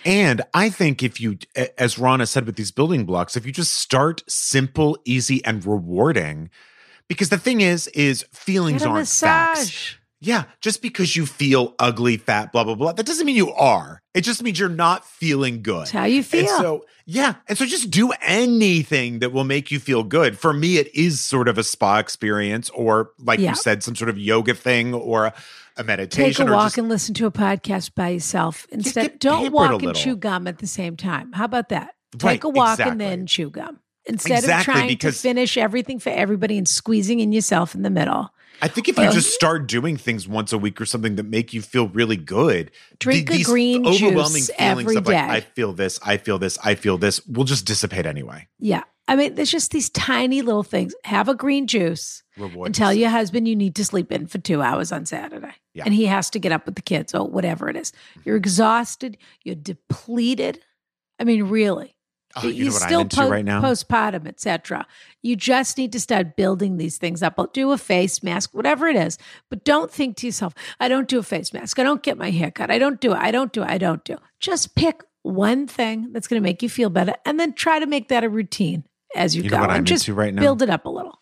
And I think if you, as Rana said with these building blocks, if you just start simple, easy, and rewarding, because the thing is, is feelings aren't facts. Yeah, just because you feel ugly, fat, blah blah blah, that doesn't mean you are. It just means you're not feeling good. That's how you feel. And so, yeah. And so just do anything that will make you feel good. For me, it is sort of a spa experience or, like you said, some sort of yoga thing or a, a Take a walk just, and listen to a podcast by yourself. Instead, don't walk and chew gum at the same time. How about that? Take Right, a walk exactly. and then chew gum. Instead Exactly, of trying to finish everything for everybody and squeezing in yourself in the middle. I think if you just start doing things once a week or something that make you feel really good, Drink a these green overwhelming juice feelings every of like, day. I feel this, I feel this, I feel this will just dissipate anyway. Yeah. I mean, there's just these tiny little things. Have a green juice Reward and tell your husband you need to sleep in for two hours on Saturday. Yeah. And he has to get up with the kids or whatever it is. Mm-hmm. You're exhausted. You're depleted. I mean, really. Oh, you know what still I'm into po- right now? postpartum, etc. You just need to start building these things up. Do a face mask, whatever it is. But don't think to yourself, I don't do a face mask. I don't get my hair cut. I don't do it. I don't do it. I don't do. It. Just pick one thing that's going to make you feel better and then try to make that a routine as you, You go. know what I'm just into right now? build it up a little.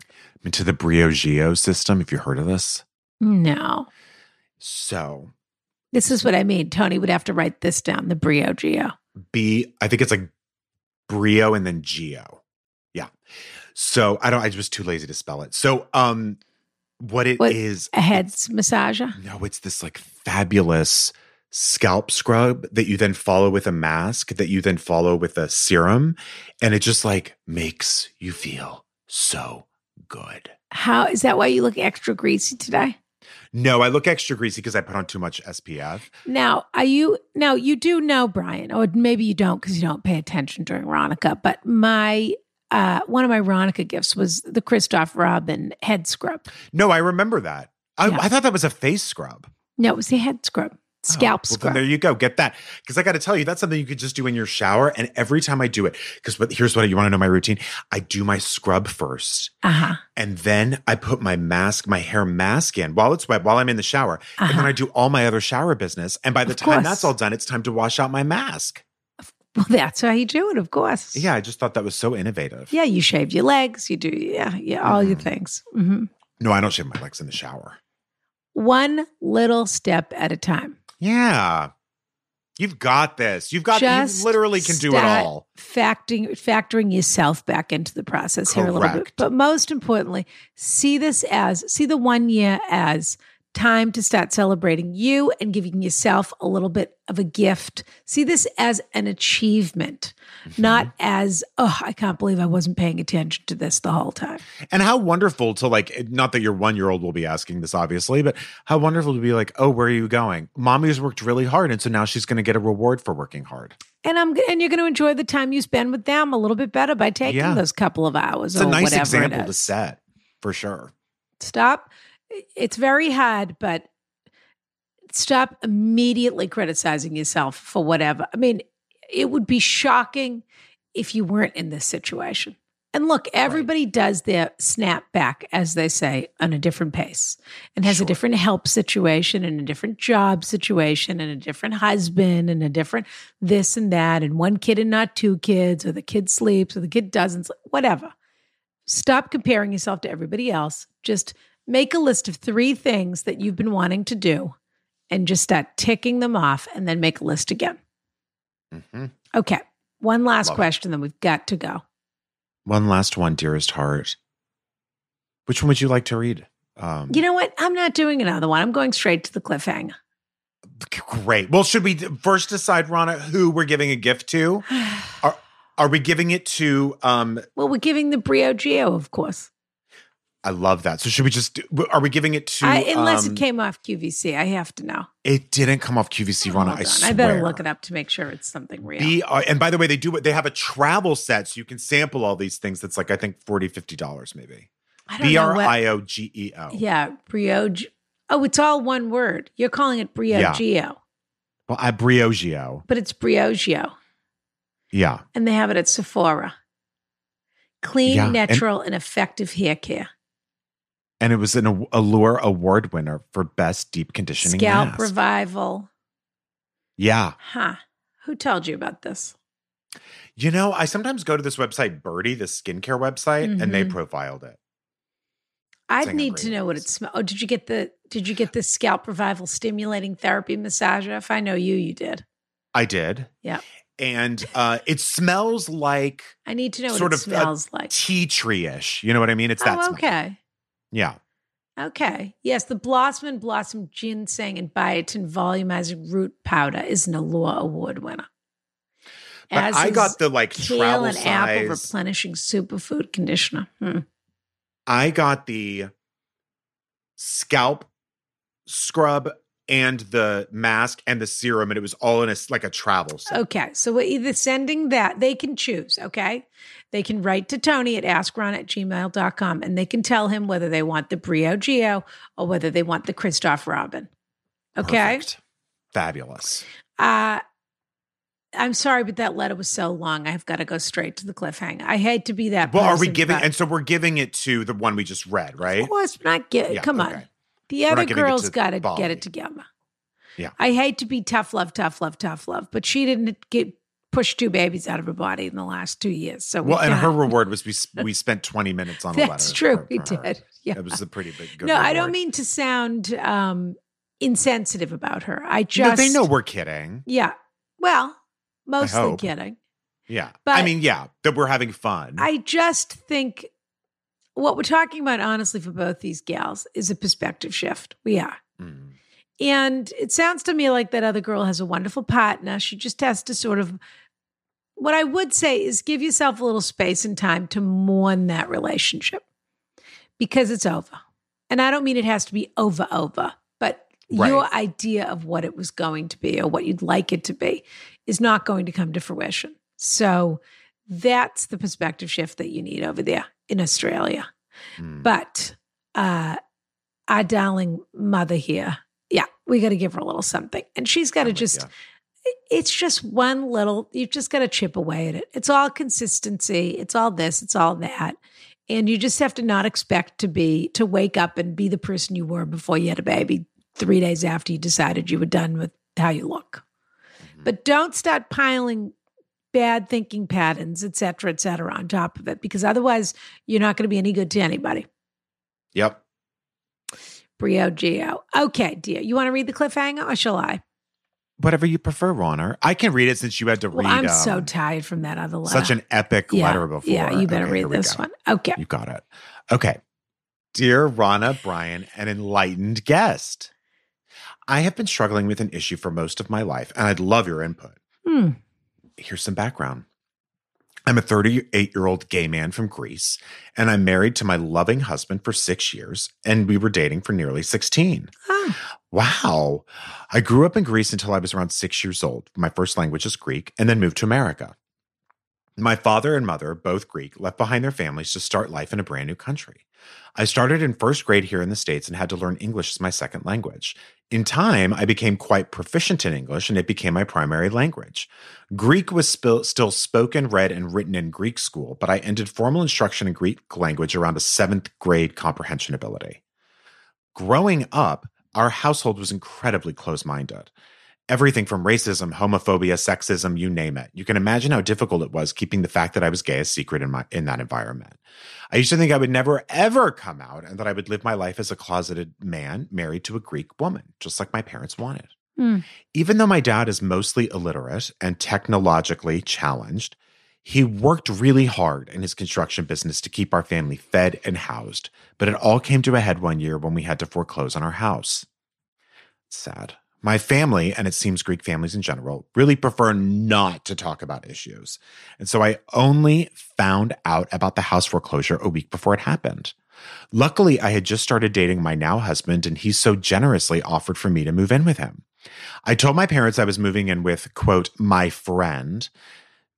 I'm into the Brio Briogeo system. Have you heard of this, No. so This is what I mean. Tony would have to write this down, the Briogeo. B, I think it's like Brio and then Geo. Yeah. So I don't. I was too lazy to spell it. So um, what it is? What, A head massager. No, it's this like fabulous scalp scrub that you then follow with a mask that you then follow with a serum, and it just like makes you feel so good. How is that why you look extra greasy today? No, I look extra greasy because I put on too much SPF. Now, are you now you do know Brian, or maybe you don't because you don't pay attention during Ronica, but my uh one of my Ronica gifts was the Christophe Robin head scrub. No, I remember that. I, Yeah. I thought that was a face scrub. No, it was the head scrub. Scalp Oh, well, scrub. Then there you go. Get that. Because I got to tell you, that's something you could just do in your shower. And every time I do it, because but here's what you want to know my routine. I do my scrub first. uh-huh. And then I put my mask, my hair mask in while it's wet, while I'm in the shower. And then Uh-huh. I do all my other shower business. And by the Of time course. that's all done, it's time to wash out my mask. Well, that's how you do it, of course. Yeah, I just thought that was so innovative. Yeah, you shave your legs, you do yeah, yeah, all your Mhm. things. hmm No, I don't shave my legs in the shower. One little step at a time. Yeah. You've got this. You've got, Just you literally can do it all. Factoring factoring yourself back into the process here a little bit. But most importantly, see this as see the one year as time to start celebrating you and giving yourself a little bit of a gift. See this as an achievement, Mm-hmm. not as, oh, I can't believe I wasn't paying attention to this the whole time. And how wonderful to like, not that your one year old will be asking this, obviously, but how wonderful to be like, oh, where are you going? Mommy's worked really hard. And so now she's going to get a reward for working hard. And I'm and you're going to enjoy the time you spend with them a little bit better by taking Yeah. those couple of hours. It's a nice example to set for sure. stop it's very hard but stop immediately criticizing yourself for whatever i mean it would be shocking if you weren't in this situation and look everybody does their snap back as they say on a different pace and has Sure. a different help situation and a different job situation and a different husband and a different this and that and one kid and not two kids or the kid sleeps or the kid doesn't sleep, whatever stop comparing yourself to everybody else. Just make a list of three things that you've been wanting to do and just start ticking them off and then make a list again. hmm Okay. One last Love it. question, then we've got to go. One last one, dearest heart. Which one would you like to read? Um, You know what? I'm not doing another one. I'm going straight to the cliffhanger. great. Well, should we first decide, Rana, who we're giving a gift to? Are are we giving it to? Um, Well, we're giving the Briogeo, of course. I love that. So should we just? do- Are we giving it to? I, unless um, it came off QVC, I have to know. It didn't come off QVC, Rana. I swear. I better look it up to make sure it's something real. B- uh, and by the way, they do. They have a travel set, so you can sample all these things. That's like I think 40 50 dollars maybe. B R I O G E O. Yeah, Brio. Oh, it's all one word. You're calling it Brio Yeah. Well, I Briogeo. but it's Briogeo, Yeah. and they have it at Sephora. Clean, Yeah, and- natural, and, effective hair care. And it was an Allure Award winner for best deep conditioning Scalp mask. revival. yeah. Huh. Who told you about this? You know, I sometimes go to this website, Byrdie, the skincare website, and they Mhm. profiled it. I'd need to know what it smells. Oh, did you get the did you get the scalp revival stimulating therapy massager? If I know you, you did. I did. Yeah. And uh, it smells like I need to know Sort what it of, smells like. tea tree ish. You know what I mean? It's that Oh, smell. Yeah. Okay. Yes, the Blossom and Bloom Ginseng and Biotin Volumizing Root Powder is an Allure Award winner. But I got the like kale travel and apple replenishing superfood conditioner. Hmm. I got the scalp scrub and the mask and the serum, and it was all in a like a travel set. Okay. So we're either sending that, they can choose, okay? They can write to Tony at askron at gmail.com and they can tell him whether they want the Briogeo or whether they want the Christophe Robin. Okay. Perfect. Fabulous. Uh I'm sorry, but that letter was so long. I've got to go straight to the cliffhanger. I hate to be that. Well, are we giving? And so we're giving it to the one we just read, right? Of course, not get. Yeah, come on, okay. The other girl's got to get it together. Yeah. I hate to be tough love, tough love, tough love, but she didn't get push two babies out of her body in the last two years. So we Well, and her reward was we we spent twenty minutes on a letter. That's true. for- we for her. did. Yeah. It was a pretty big. Good no, I don't mean to sound um, insensitive about her. I No, just they know we're kidding. Yeah. Well, mostly kidding. Yeah, But- I mean, yeah, that we're having fun. I just think what we're talking about, honestly, for both these gals is a perspective shift. We are. Mm. And it sounds to me like that other girl has a wonderful partner. She just has to sort of, what I would say is give yourself a little space and time to mourn that relationship because it's over. And I don't mean it has to be over, over, but your idea of what it was going to be or what you'd like it to be is not going to come to fruition. So that's the perspective shift that you need over there in Australia. Mm. But uh, our darling mother here, yeah, we got to give her a little something. And she's got to just, it's just one little, you've just got to chip away at it. It's all consistency. It's all this, it's all that. And you just have to not expect to be, to wake up and be the person you were before you had a baby three days after you decided you were done with how you look. Mhm. But don't start piling bad thinking patterns, et cetera, et cetera, on top of it, because otherwise you're not going to be any good to anybody. Yep. Briogeo. Okay, dear. You want to read the cliffhanger or shall I? Whatever you prefer, Ronner. I can read it since you had to Well, read. I'm so um, tired from that other letter. such an epic yeah, letter before. Yeah, you better Okay, read this one. Okay. You got it. Okay. Dear Rana, Brian, an enlightened guest. I have been struggling with an issue for most of my life, and I'd love your input. Hmm. Here's some background. I'm a 38 year old gay man from Greece, and I'm married to my loving husband for six years, and we were dating for nearly 16. Oh, Wow. I grew up in Greece until I was around six years old. My first language is Greek, and then moved to America. My father and mother, both Greek, left behind their families to start life in a brand new country. I started in first grade here in the States and had to learn English as my second language. In time, I became quite proficient in English and it became my primary language. Greek was sp- still spoken, read, and written in Greek school, but I ended formal instruction in Greek language around a seventh grade comprehension ability. Growing up, our household was incredibly close minded. Everything from racism, homophobia, sexism, you name it. You can imagine how difficult it was keeping the fact that I was gay a secret in my in that environment. I used to think I would never ever come out and that I would live my life as a closeted man married to a Greek woman, just like my parents wanted. Mm. Even though my dad is mostly illiterate and technologically challenged, he worked really hard in his construction business to keep our family fed and housed, but it all came to a head one year when we had to foreclose on our house. Sad. My family, and it seems Greek families in general, really prefer not to talk about issues. And so I only found out about the house foreclosure a week before it happened. Luckily, I had just started dating my now husband, and he so generously offered for me to move in with him. I told my parents I was moving in with, quote, my friend.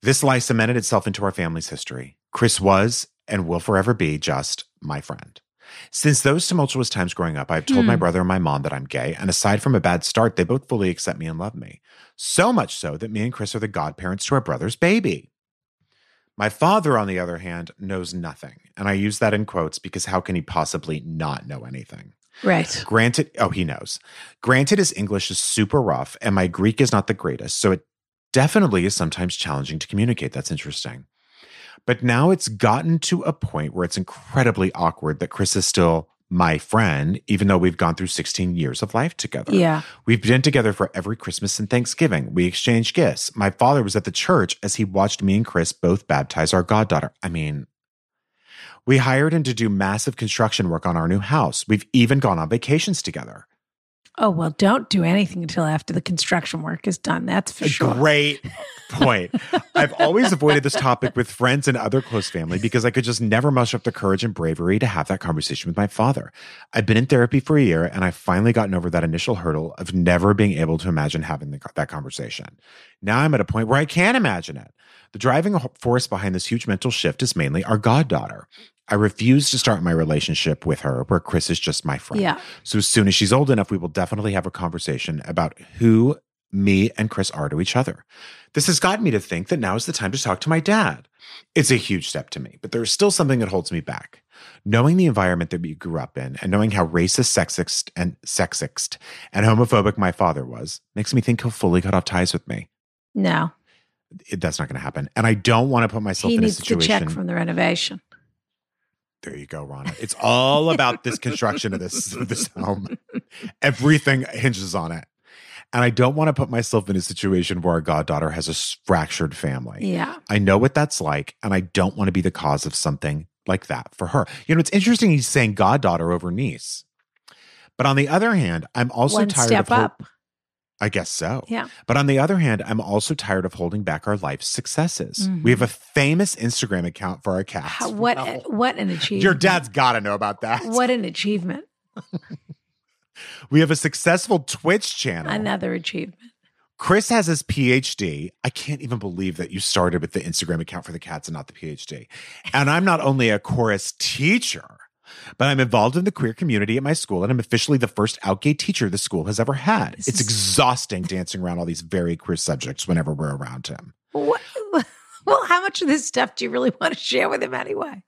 This lie cemented itself into our family's history. Chris was and will forever be just my friend. Since those tumultuous times growing up, I've told my Hmm. brother and my mom that I'm gay, and aside from a bad start, they both fully accept me and love me. So much so that me and Chris are the godparents to our brother's baby. My father, on the other hand, knows nothing. And I use that in quotes because how can he possibly not know anything? Right. Granted, oh, he knows. Granted, his English is super rough and my Greek is not the greatest. So it definitely is sometimes challenging to communicate. That's interesting. But now it's gotten to a point where it's incredibly awkward that Chris is still my friend, even though we've gone through 16 years of life together. Yeah. We've been together for every Christmas and Thanksgiving. We exchanged gifts. My father was at the church as he watched me and Chris both baptize our goddaughter. I mean, we hired him to do massive construction work on our new house. We've even gone on vacations together. Oh, well, don't do anything until after the construction work is done. That's for A sure. great point. I've always avoided this topic with friends and other close family because I could just never muster up the courage and bravery to have that conversation with my father. I've been in therapy for a year and I've finally gotten over that initial hurdle of never being able to imagine having the, that conversation. Now I'm at a point where I can imagine it. The driving force behind this huge mental shift is mainly our goddaughter. I refuse to start my relationship with her where Chris is just my friend. Yeah. So as soon as she's old enough, we will definitely have a conversation about who me and Chris are to each other. This has gotten me to think that now is the time to talk to my dad. It's a huge step to me, but there's still something that holds me back. Knowing the environment that we grew up in and knowing how racist, sexist, and sexist and homophobic my father was makes me think he'll fully cut off ties with me. No. It- that's not going to happen. And I don't want to put myself He in a needs the situation. check from the renovation. There you go, Rana. It's all about this construction of this this home. Everything hinges on it. And I don't want to put myself in a situation where our goddaughter has a fractured family. Yeah. I know what that's like, and I don't want to be the cause of something like that for her. You know, it's interesting he's saying goddaughter over niece. But on the other hand, I'm also One tired step of hol- up. I guess so. Yeah. But on the other hand, I'm also tired of holding back our life successes. Mhm. We have a famous Instagram account for our cats. How, what Wow. what an achievement. Your dad's got to know about that. What an achievement. We have a successful Twitch channel. Another achievement. Chris has his PhD. I can't even believe that you started with the Instagram account for the cats and not the PhD. And I'm not only a chorus teacher, but I'm involved in the queer community at my school, and I'm officially the first out gay teacher the school has ever had. It's exhausting dancing around all these very queer subjects whenever we're around him. What, well, how much of this stuff do you really want to share with him anyway?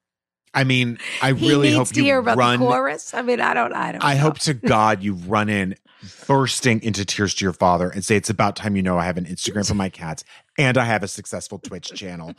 I mean, I really hope to you hear about run. the chorus. I mean, I don't. I don't. I know. hope to God you run in bursting into tears to your father and say, It's about time you know I have an Instagram for my cats and I have a successful Twitch channel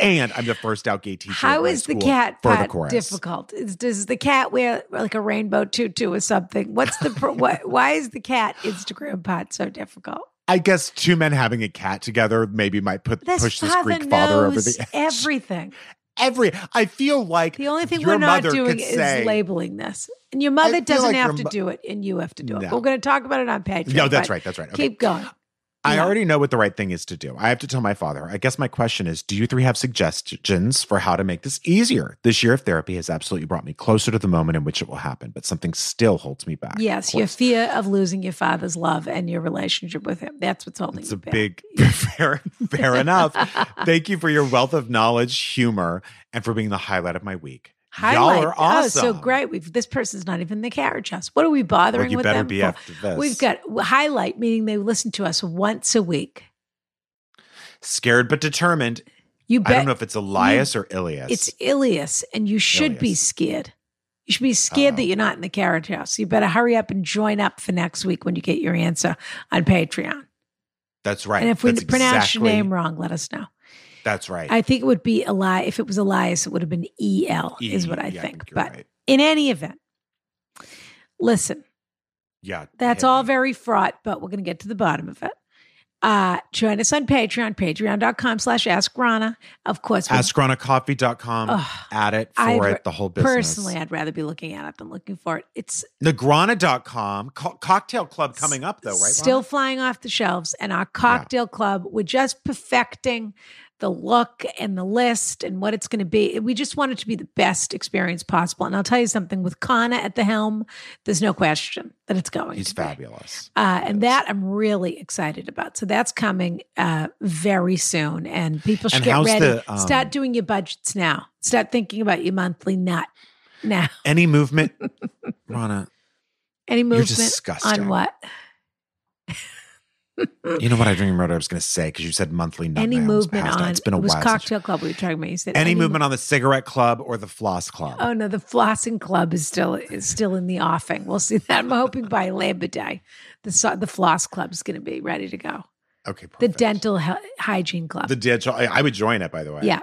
and I'm the first out gay teacher. How is the cat for the chorus. difficult? Is, does the cat wear like a rainbow tutu or something? What's the pro- what, why is the cat Instagram part so difficult? I guess two men having a cat together maybe might put This push this Greek father over the edge. everything. Every I feel like The only thing we're not doing is say, labeling this. And your mother doesn't like have to mo- do it, and you have to do it. No. We're going to talk about it on Patreon. No, that's right. That's right. Okay. Keep going. I Yeah. already know what the right thing is to do. I have to tell my father. I guess my question is Do you three have suggestions for how to make this easier? This year of therapy has absolutely brought me closer to the moment in which it will happen, but something still holds me back. Yes, your fear of losing your father's love and your relationship with him. That's what's holding It's you a back. big, fair, fair enough. Thank you for your wealth of knowledge, humor, and for being the highlight of my week. Highlight. Y'all are oh, awesome. Oh, so great. We've this person's not even in the carriage house. What are we bothering Well, you with better them be for? after this. We've got highlight, meaning they listen to us once a week. Scared but determined. You I don't know if it's Elias or Ilias. it's Ilias, and you should be scared. You should be scared that Uh-oh. you're not in the carriage house. You better hurry up and join up for next week when you get your answer on Patreon. That's right. And if we That's pronounce your name wrong, let us know. That's right. I think it would be Eli. If it was Elias, it would have been E L, is what I yeah, think. you're but right. in any event, listen, Yeah. That's all me. very fraught, but we're going to get to the bottom of it. Uh, join us on Patreon, patreon.com slash ask Rana. Of course, AskRanaCoffee.com. Ugh, At it for I'd it, the whole business. personally, I'd rather be looking at it than looking for it. It's Negrana.com. Co- cocktail Club coming up, though, right? Still Rana? flying off the shelves. And our cocktail club, we're just perfecting the look and the list and what it's going to be. We just want it to be the best experience possible. And I'll tell you something with Kana at the helm, there's no question that it's going He's to be. fabulous. Uh, and that I'm really excited about. So that's coming uh, very soon. And people should And get ready. the, um, Start doing your budgets now. Start thinking about your monthly nut now. Any movement, Rana? Any movement disgusting. on what? You know what I remember what I was going to say because you said monthly. Nut Any and I almost movement on It's been a it was while. cocktail club we were talking about. You said Any mo- movement on the cigarette club or the floss club? Oh no, the flossing club is still is still in the offing. We'll see that. I'm hoping by Labor Day, the the floss club is going to be ready to go. okay, perfect. The dental hy- hygiene club. The dental. I, I would join it, by the way. yeah.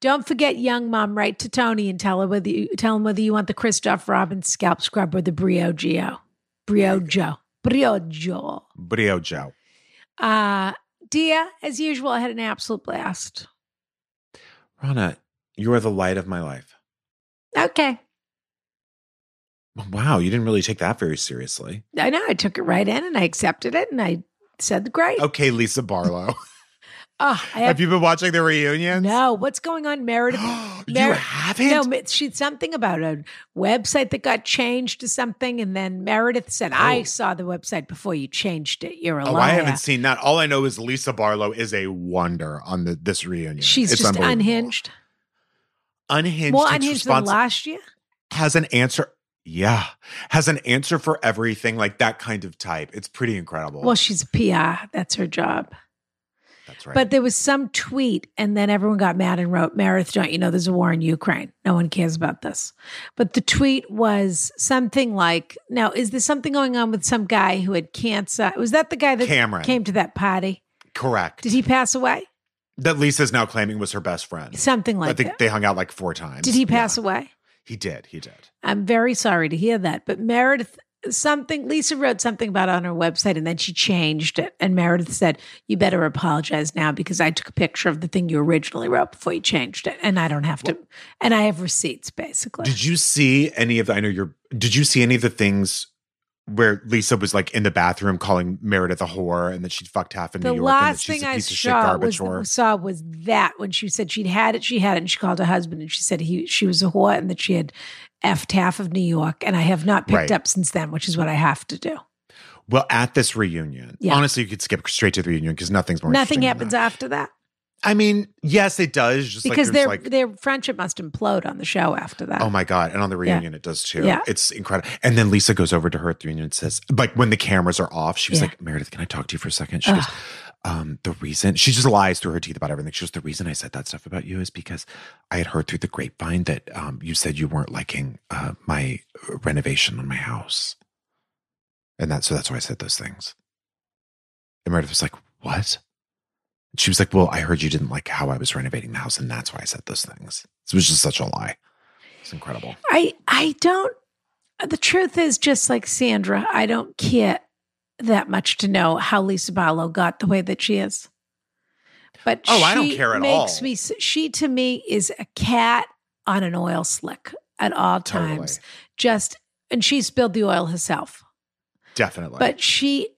Don't forget, young mom, write to Tony and tell her whether you tell him whether you want the Christophe Robin's scalp scrub or the Briogeo. Briojo. Briojo. Brio Joe. Uh Dia, as usual, I had an absolute blast. Rana, you are the light of my life. Okay. Wow, you didn't really take that very seriously. I know. I took it right in and I accepted it and I said great. Okay, Lisa Barlow. Oh, have, Have you been watching the reunions? no. What's going on, Meredith? you haven't? No, she something about a website that got changed to something, and then Meredith said, "I Oh. saw the website before you changed it. You're a Oh, liar." I haven't seen that. All I know is Lisa Barlow is a wonder on the this reunion. She's It's just unhinged. Unhinged. More unhinged than last year. Has an answer. Yeah, has an answer for everything, like that kind of type. It's pretty incredible. Well, she's a PR. That's her job. That's right. But there was some tweet, and then everyone got mad and wrote, Meredith, don't you know there's a war in Ukraine? No one cares about this. But the tweet was something like, now, is there something going on with some guy who had cancer? Was that the guy that Cameron. came to that party? correct. Did he pass away? that Lisa's now claiming was her best friend. Something like that. I think that. they hung out like four times. Did he pass Yeah. away? He did. He did. I'm very sorry to hear that. But Meredith, something, Lisa wrote something about it on her website and then she changed it. And Meredith said, You better apologize now because I took a picture of the thing you originally wrote before you changed it. And I don't have to, and I have receipts basically. Did you see any of the? I know you're. Did you see any of the things where Lisa was like in the bathroom calling Meredith a whore and that she'd fucked half in the New York and that she's thing a I piece of shit saw garbage was, whore? saw was that when she said she'd had it, she had it, and she called her husband and she said he she was a whore and that she had effed half of New York, and I have not picked Right. up since then, which is what I have to do. Well, at this reunion, Yeah. honestly, you could skip straight to the reunion because nothing's more. Nothing happens that. after that I mean, yes, it does. Just because like, their like, their friendship must implode on the show after that. oh my god, and on the reunion it does too. Yeah. It's incredible. And then Lisa goes over to her at the reunion and says, like when the cameras are off, she was Yeah. like, Meredith, can I talk to you for a second? She goes. Um, the reason she just lies through her teeth about everything. She goes, the reason I said that stuff about you is because I had heard through the grapevine that um, you said you weren't liking uh, my renovation on my house, and that so that's why I said those things. And Meredith was like, "What?" And she was like, "Well, I heard you didn't like how I was renovating the house, and that's why I said those things." It was just such a lie. It's incredible. I I don't. The truth is, just like Sandra, I don't care that much to know how Lisa Barlow got the way that she is. But Oh, I don't care at makes all. Me, she to me is a cat on an oil slick at all Totally. times. Just and she spilled the oil herself. Definitely. But she,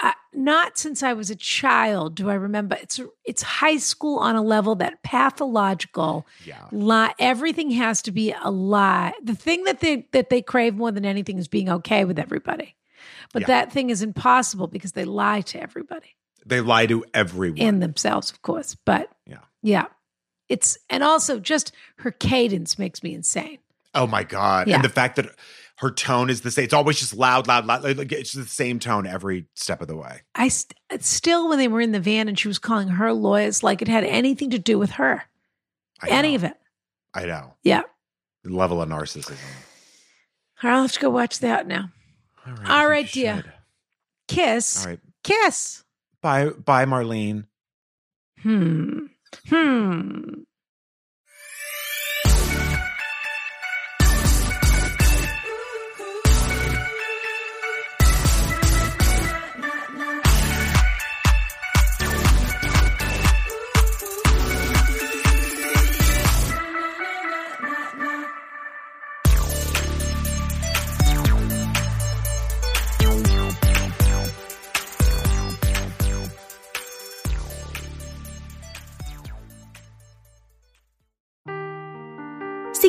uh, not since I was a child do I remember. It's it's high school on a level that pathological yeah, lie. Everything has to be a lie. The thing that they that they crave more than anything is being okay with everybody. But Yeah. that thing is impossible because they lie to everybody they lie to everyone. and themselves, of course. But Yeah. yeah, it's and also just her cadence makes me insane. oh my god! Yeah. And the fact that her tone is the same. It's always just loud, loud, loud. Like it's the same tone every step of the way. I st- still, when they were in the van and she was calling her lawyers, like it had anything to do with her, I any know. of it. I know. Yeah. The level of narcissism. I'll have to go watch that now. All right, All right, dear. should. Kiss, All right. kiss. Bye, bye, Marlene. Hmm. Hmm.